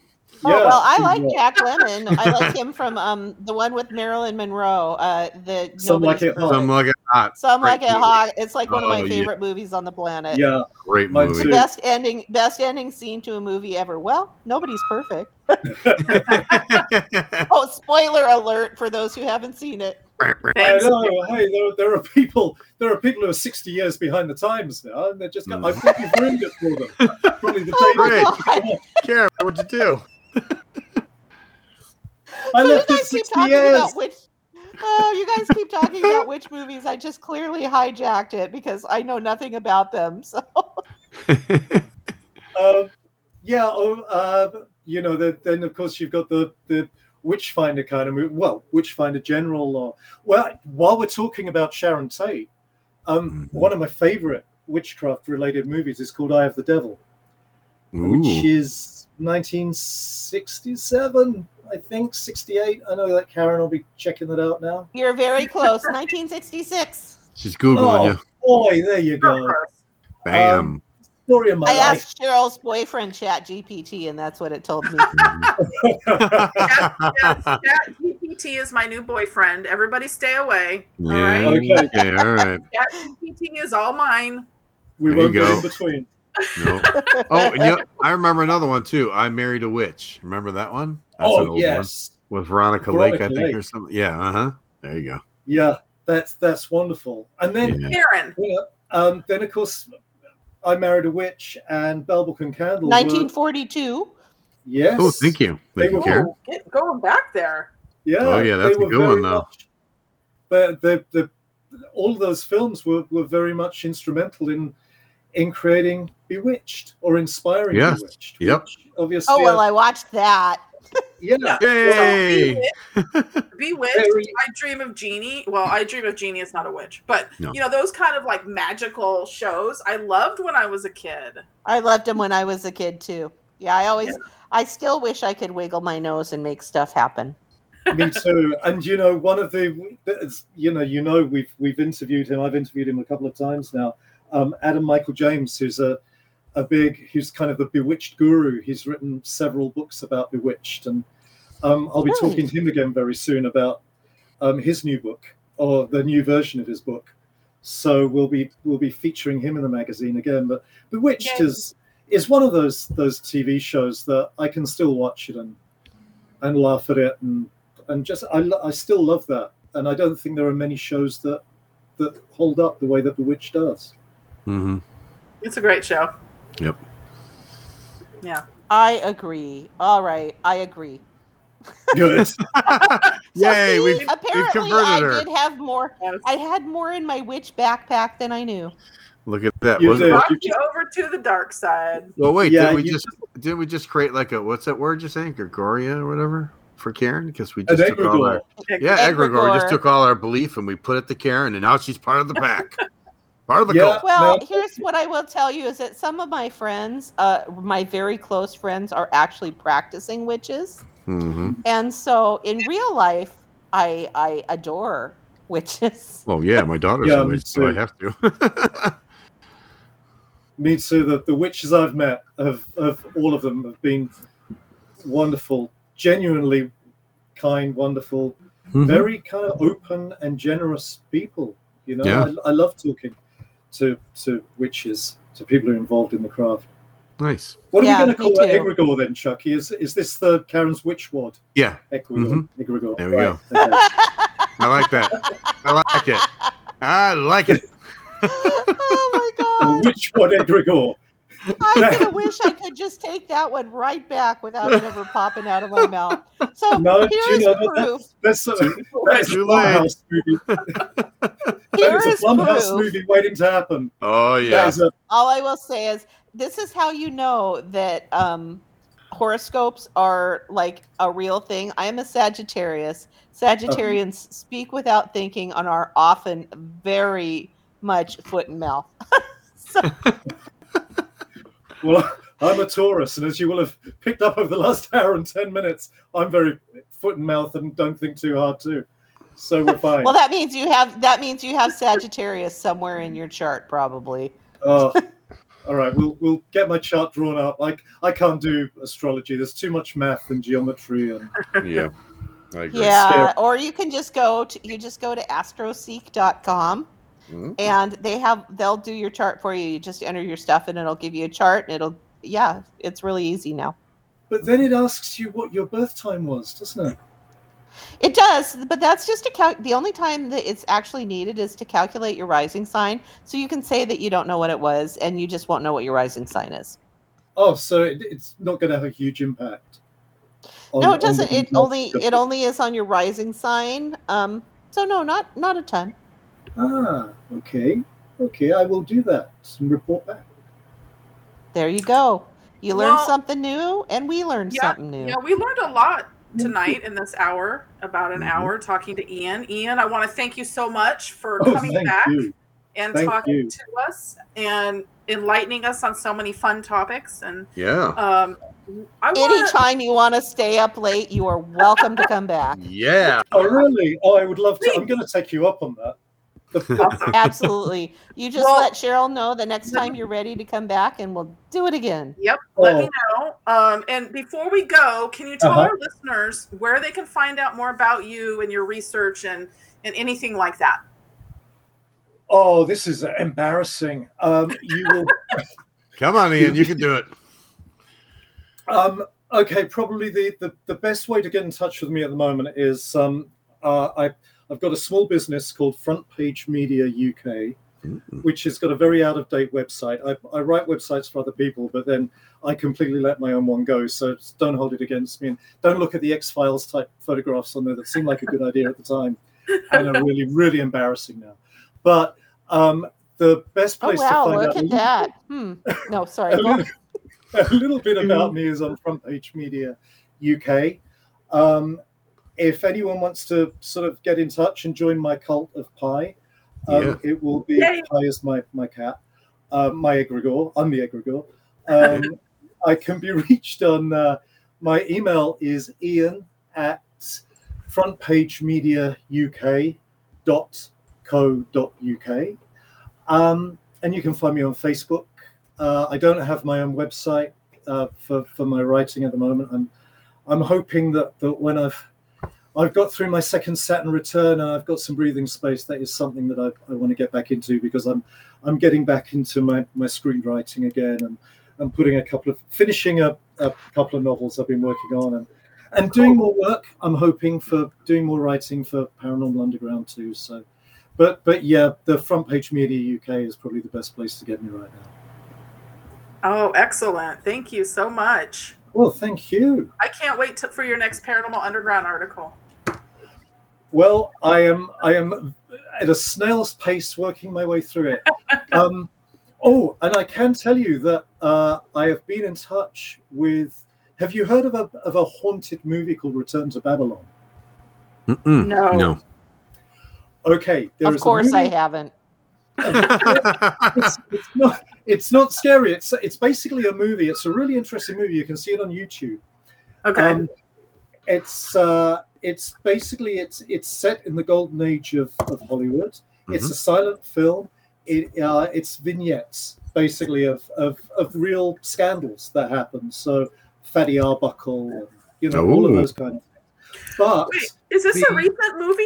B: Oh,
D: Yeah,
B: well, I like
D: right.
B: Jack Lemmon. I like him from um the one with Marilyn Monroe. Uh, the
D: Some Like
B: Nobody's
D: It Hot.
C: Some like it hot.
B: Some
C: Great
B: like it hot. It's like one of my
C: Oh, yeah.
B: favorite movies on the planet.
D: Yeah,
C: Great movie.
D: too.
B: Best ending, best ending scene to a movie ever. Well, nobody's perfect. Oh, spoiler alert for those who haven't seen it.
D: I know. Hey, there, there are people. There are people who are sixty years behind the times now, and they're just.
C: Mm.
D: I think you've ruined it for them. Probably the
B: Oh
D: day.
C: Great.
B: god!
C: Karen, what'd you do?
D: I
B: So you
D: left it
B: guys keep talking
D: years.
B: about which. Oh, you guys keep talking about witch movies. I just clearly hijacked it because I know nothing about them. So
D: Um, yeah. Oh, uh, you know. The, then of course you've got the the Witchfinder kind of movie. Well, Witchfinder General. Or well, while we're talking about Sharon Tate, um,
C: Mhm.
D: one of my favorite witchcraft related movies is called Eye of the Devil, which is 1967, I think, 68. I know that Karen will be checking that out now.
B: you're very close. 1966.
C: She's googling
D: Oh,
C: you.
D: boy, there you go.
C: Bam.
D: Um, story of my
B: I
D: life.
B: asked Cheryl's boyfriend, Chat GPT, and that's what it told me.
A: Yes, Chat GPT is my new boyfriend. Everybody stay away.
C: Yeah.
A: right.
D: Okay.
C: Okay. All right.
A: Chat GPT is all mine.
D: we
C: There
D: won't go
C: go.
D: in between.
C: No. Oh, and you know, I remember another one too. I married a witch. Remember that one? That's an
D: oh,
C: old one.
D: yes.
C: With Veronica, Lake, I think,
D: Lake.
C: or something. Yeah. Uh huh. There you go.
D: Yeah, that's that's wonderful. And then,
C: Yeah.
A: Karen.
D: you know, um, then of course, I married a witch and Bell Book and Candle. were-
B: 1942.
D: yes.
C: Oh, thank you.
D: They
C: Thank you,
D: were-
C: Karen.
A: Oh, get going back there.
D: Yeah.
C: Oh, yeah, that's a good one,
D: very
C: though.
D: much- But the the all of those films were, were very much instrumental in in creating Bewitched or inspiring
C: Yes.
D: Bewitched.
C: Yep.
D: which Obviously,
B: Oh well, I watched that.
D: yeah.
A: Yeah.
C: Yay!
A: So Bewitched, Bewitched, I Dream of Jeannie. Well, I Dream of Jeannie is not a witch, but
C: No.
A: you know those kind of like magical shows. I loved when I was a kid.
B: I loved him when I was a kid too. Yeah, I always, I still wish I could wiggle my nose and make stuff happen.
D: Me too. And you know, one of the you know, you know, we've we've interviewed him. I've interviewed him a couple of times now. Um, Adam Michael James, who's a a big, who's kind of the Bewitched guru. He's written several books about Bewitched, and um, I'll be talking to him again very soon about um, his new book or the new version of his book. So we'll be we'll be featuring him in the magazine again. But Bewitched
A: Yay.
D: is is one of those those TV shows that I can still watch it and and laugh at it and and just I, I still love that and I don't think there are many shows that that hold up the way that Bewitched does.
C: Hmm
A: It's a great show.
C: Yep.
A: Yeah.
B: I agree. All right, I agree.
D: Good.
B: So
C: Yay!
B: see,
C: We've, we've
B: apparently
C: converted
B: I
C: her.
B: did have more.
A: Yes.
B: I had more in my witch backpack than I knew.
C: Look at that.
D: You
C: Was it-
D: did.
A: Brought you over to the dark side.
C: well, wait.
D: Yeah,
C: didn't we
D: you-
C: just didn't we just create like a what's that word you're saying? Gregoria or whatever for Karen? Because we
D: An
C: just took all our yeah egregore. We just took all our belief and we put it to Karen, and now she's part of the pack, part of the
D: Yeah.
C: cult.
B: Well,
D: No.
B: here's what I will tell you is that some of my friends, uh, my very close friends, are actually practicing witches.
C: hmm
B: And so in real life, I I adore witches.
C: Oh yeah, my daughter's
D: Yeah,
C: a witch, so I have to.
D: Me too. The, the witches I've met of, of all of them have been wonderful, genuinely kind, wonderful,
C: Mhm.
D: very kind of open and generous people. You know,
C: Yeah.
D: I, I love talking to to witches, to people who are involved in the craft.
C: Nice.
D: What are
B: Yeah,
D: we going to call it
B: too.
D: egregore then, Chuckie? Is is this the Karen's witch wad?
C: Yeah,
D: Egregore. Mm-hmm. egregore.
C: There we
D: Right, okay.
C: I like that. I like it. I like it.
B: oh my god!
D: witch wad egregore.
B: I kinda wish I could just take that one right back without it ever popping out of my mouth. So
D: No, do you
B: here's
D: know
B: proof.
D: That's a, that is a
C: Too.
D: Blumhouse movie. That
B: Here
D: is
B: is
D: a Blumhouse
B: proof.
D: movie waiting to happen.
C: Oh yeah.
D: a
B: All I will say is this is how you know that um, horoscopes are like a real thing. I am a Sagittarius. Sagittarians speak without thinking and are often very much foot and mouth. so,
D: Well, I'm a Taurus, and as you will have picked up over the last hour and ten minutes, I'm very foot and mouth and don't think too hard too. So we're fine.
B: well, that means you have that means you have Sagittarius somewhere in your chart, probably.
D: Oh, all right, we'll we'll get my chart drawn up. Like I can't do astrology. There's too much math and geometry, and
C: Yeah. I agree.
B: Yeah, or you can just go to you just go to astroseek.com
C: Mhm.
B: and they have they'll do your chart for you. You just enter your stuff and it'll give you a chart and it'll yeah, it's really easy now.
D: but then it asks you what your birth time was, doesn't it?
B: It does, but that's just a cal- the only time that it's actually needed is to calculate your rising sign. So you can say that you don't know what it was and you just won't know what your rising sign is.
D: Oh, so it, it's not going to have a huge impact. on-
B: no, it doesn't. It only it only is on your rising sign. Um so no, not not a ton.
D: Ah, okay, okay. I will do that and report back.
B: There you go. You learned
A: Well-
B: something new and we learned
A: Yeah,
B: something new.
A: Yeah, we learned a lot tonight in this hour, about an
C: Mhm.
A: hour talking to Ian. Ian, I want to thank you so much for
D: Oh,
A: coming back
D: you.
A: and
D: Thank
A: talking
D: you.
A: to us and enlightening us on so many fun topics. And
C: Yeah.
A: um, I want
B: Anytime you want to stay up late, you are welcome to come back.
C: Yeah.
D: Oh, really? Oh, I would love to. I'm going to take you up on that. The-
B: Absolutely. You just
A: Well-
B: let Cheryl know the next time you're ready to come back and we'll do it again.
A: Yep, let me
D: Oh.
A: know. Um, and before we go, can you tell
D: Uh-huh.
A: our listeners where they can find out more about you and your research and and anything like that?
D: oh, this is embarrassing. Um, you will.
C: Come on, Ian. You can do it.
D: Um, okay, probably the, the, the best way to get in touch with me at the moment is um, uh, I, I've got a small business called Front Page Media UK, which has got a very out of date website. I, I write websites for other people, but then I completely let my own one go. So don't hold it against me. And don't look at the X Files type photographs on there that seemed like a good idea at the time and are really, really embarrassing now. But um, the best
B: Oh
D: place
B: wow,
D: to find
B: look
D: out
B: at that. Hmm. No, sorry.
D: a little, a little bit about me is on Front Page Media UK. Um, if anyone wants to sort of get in touch and join my cult of Pi, um,
C: Yeah.
D: it will be
A: Yay.
D: Pi is my my cat, uh, my egregore. I'm the egregore. Um, I can be reached on uh, my email is Ian at frontpagemediauk.co.uk. Um, and you can find me on Facebook. Uh, I don't have my own website uh, for for my writing at the moment. I'm I'm hoping that that when I've I've got through my second Saturn return and I've got some breathing space, that is something that I, I want to get back into because I'm I'm getting back into my my screenwriting again and I'm putting a couple of finishing a, a couple of novels I've been working on and and doing more work. I'm hoping for doing more writing for Paranormal Underground too. So, but but yeah, the Front Page Media UK is probably the best place to get me right now.
A: Oh, excellent! Thank you so much.
D: Well, thank you.
A: I can't wait to, for your next Paranormal Underground article.
D: Well, I am I am at a snail's pace working my way through it. Um, oh, and I can tell you that uh, I have been in touch with. Have you heard of a of a haunted movie called Return to Babylon?
C: Mm-mm.
A: No.
C: No.
D: Okay, there
B: of
D: is
B: course I haven't.
D: it's, it's not it's not scary. It's it's basically a movie. It's a really interesting movie. You can see it on YouTube.
A: Okay.
D: Um, it's uh, it's basically it's it's set in the golden age of, of Hollywood. It's
C: Mm-hmm.
D: a silent film. It uh, it's vignettes basically of, of of real scandals that happen. So Fatty Arbuckle, and, you know, all of those kind of things. But
A: Wait, is this a recent movie?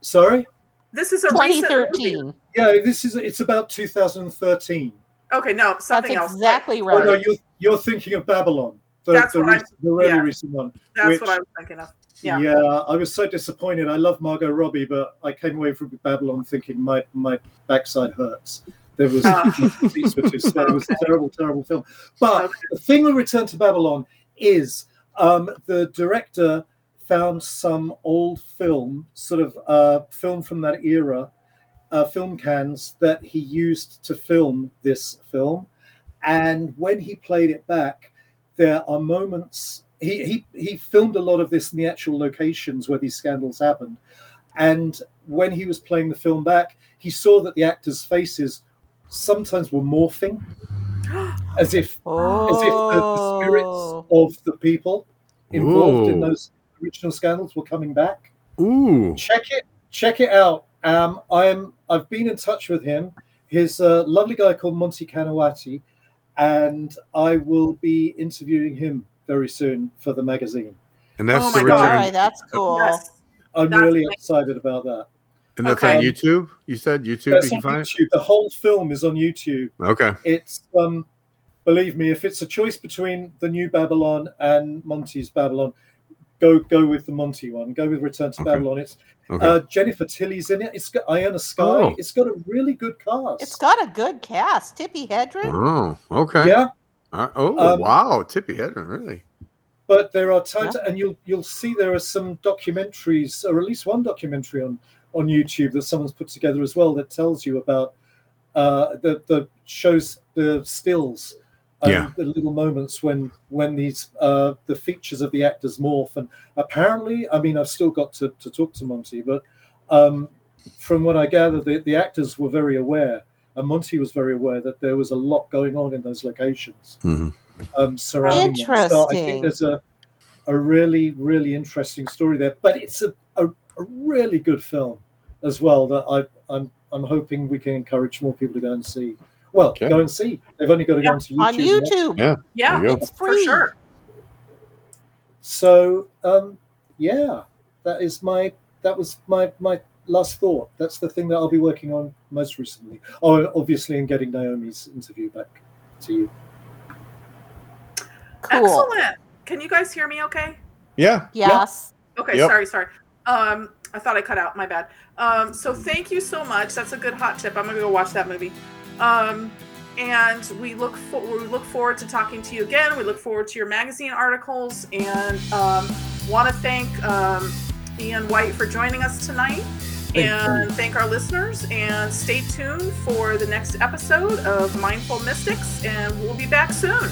D: sorry,
A: This is a recent movie.
B: 2013.
D: Yeah, this is it's about 2013.
A: Okay, no,
B: That's
A: something else.
B: exactly
D: Oh
B: right.
D: no, you're you're thinking of Babylon, the,
A: That's
D: the,
A: what I-
D: the really
A: yeah.
D: recent one.
A: That's
D: which-
A: what I was thinking of. Yeah.
D: Yeah. I was so disappointed. I love Margot Robbie, but I came away from Babylon thinking my my backside hurts. There was slow. It was a terrible, terrible film. But the thing with Return to Babylon is um, the director found some old film, sort of uh, film from that era, uh, film cans that he used to film this film. And when he played it back, there are moments. He, he he filmed a lot of this in the actual locations where these scandals happened. And when he was playing the film back, he saw that the actors' faces sometimes were morphing, as if as if the, the spirits
B: Oh.
D: of the people involved in those original scandals were coming back.
C: Ooh.
D: Check it, check it out. Um, I'm I've been in touch with him. He's a lovely guy called Monty Canawati, and I will be interviewing him very soon for the magazine.
C: And that's
A: Oh
C: the
A: my God.
C: Return.
B: right, that's cool.
A: Yes.
D: I'm
A: That's
D: really
A: amazing.
D: excited about that.
C: And that's
A: Okay.
C: on YouTube. You said YouTube.
D: That's
C: you
D: on
C: can find it.
D: The whole film is on YouTube.
C: Okay.
D: It's um, believe me, if it's a choice between the new Babylon and Monty's Babylon, go go with the Monty one. Go with Return to
C: Okay.
D: Babylon. It's
C: Okay.
D: uh, Jennifer Tilly's in it. It's got Ione Skye.
C: Oh.
D: It's got a really good cast.
B: It's got a good cast. Tippi Hedren.
C: oh. Okay.
D: yeah,
C: Uh, oh
D: Um,
C: wow. Tippi Hedren. Really.
D: but there are times, and you'll you'll see there are some documentaries, or at least one documentary on on YouTube that someone's put together as well that tells you about uh, the the shows the stills. and
C: Yeah.
D: the little moments when when these uh, the features of the actors morph and apparently i mean i've still got to, to talk to monty but um, from what i gather the, the actors were very aware and monty was very aware that there was a lot going on in those locations
C: Mhm.
D: um, surrounding them. So I think there's a a really really interesting story there, but it's a, a, a really good film as well that I I'm I'm hoping we can encourage more people to go and see. Well,
C: Okay.
D: go and see. They've only got to
A: Yeah,
D: go onto YouTube.
B: On. YouTube.
C: Yeah.
A: Yeah,
C: There you go.
B: It's
A: for
B: free.
A: sure.
D: So um, yeah, that is my that was my my last thought. That's the thing that I'll be working on most recently. Oh, and obviously, in getting Naomi's interview back to you.
B: Cool.
A: Excellent. Can you guys hear me okay?
C: Yeah.
B: Yes.
A: Okay,
C: Yep.
A: sorry, sorry. Um, I thought I cut out. My bad. Um, so thank you so much. That's a good hot tip. I'm gonna go watch that movie. Um, and we look for we look forward to talking to you again. We look forward to your magazine articles and um, want to thank um, Ian White for joining us tonight. And thank our listeners and stay tuned for the next episode of Mindful Mystics and we'll be back soon.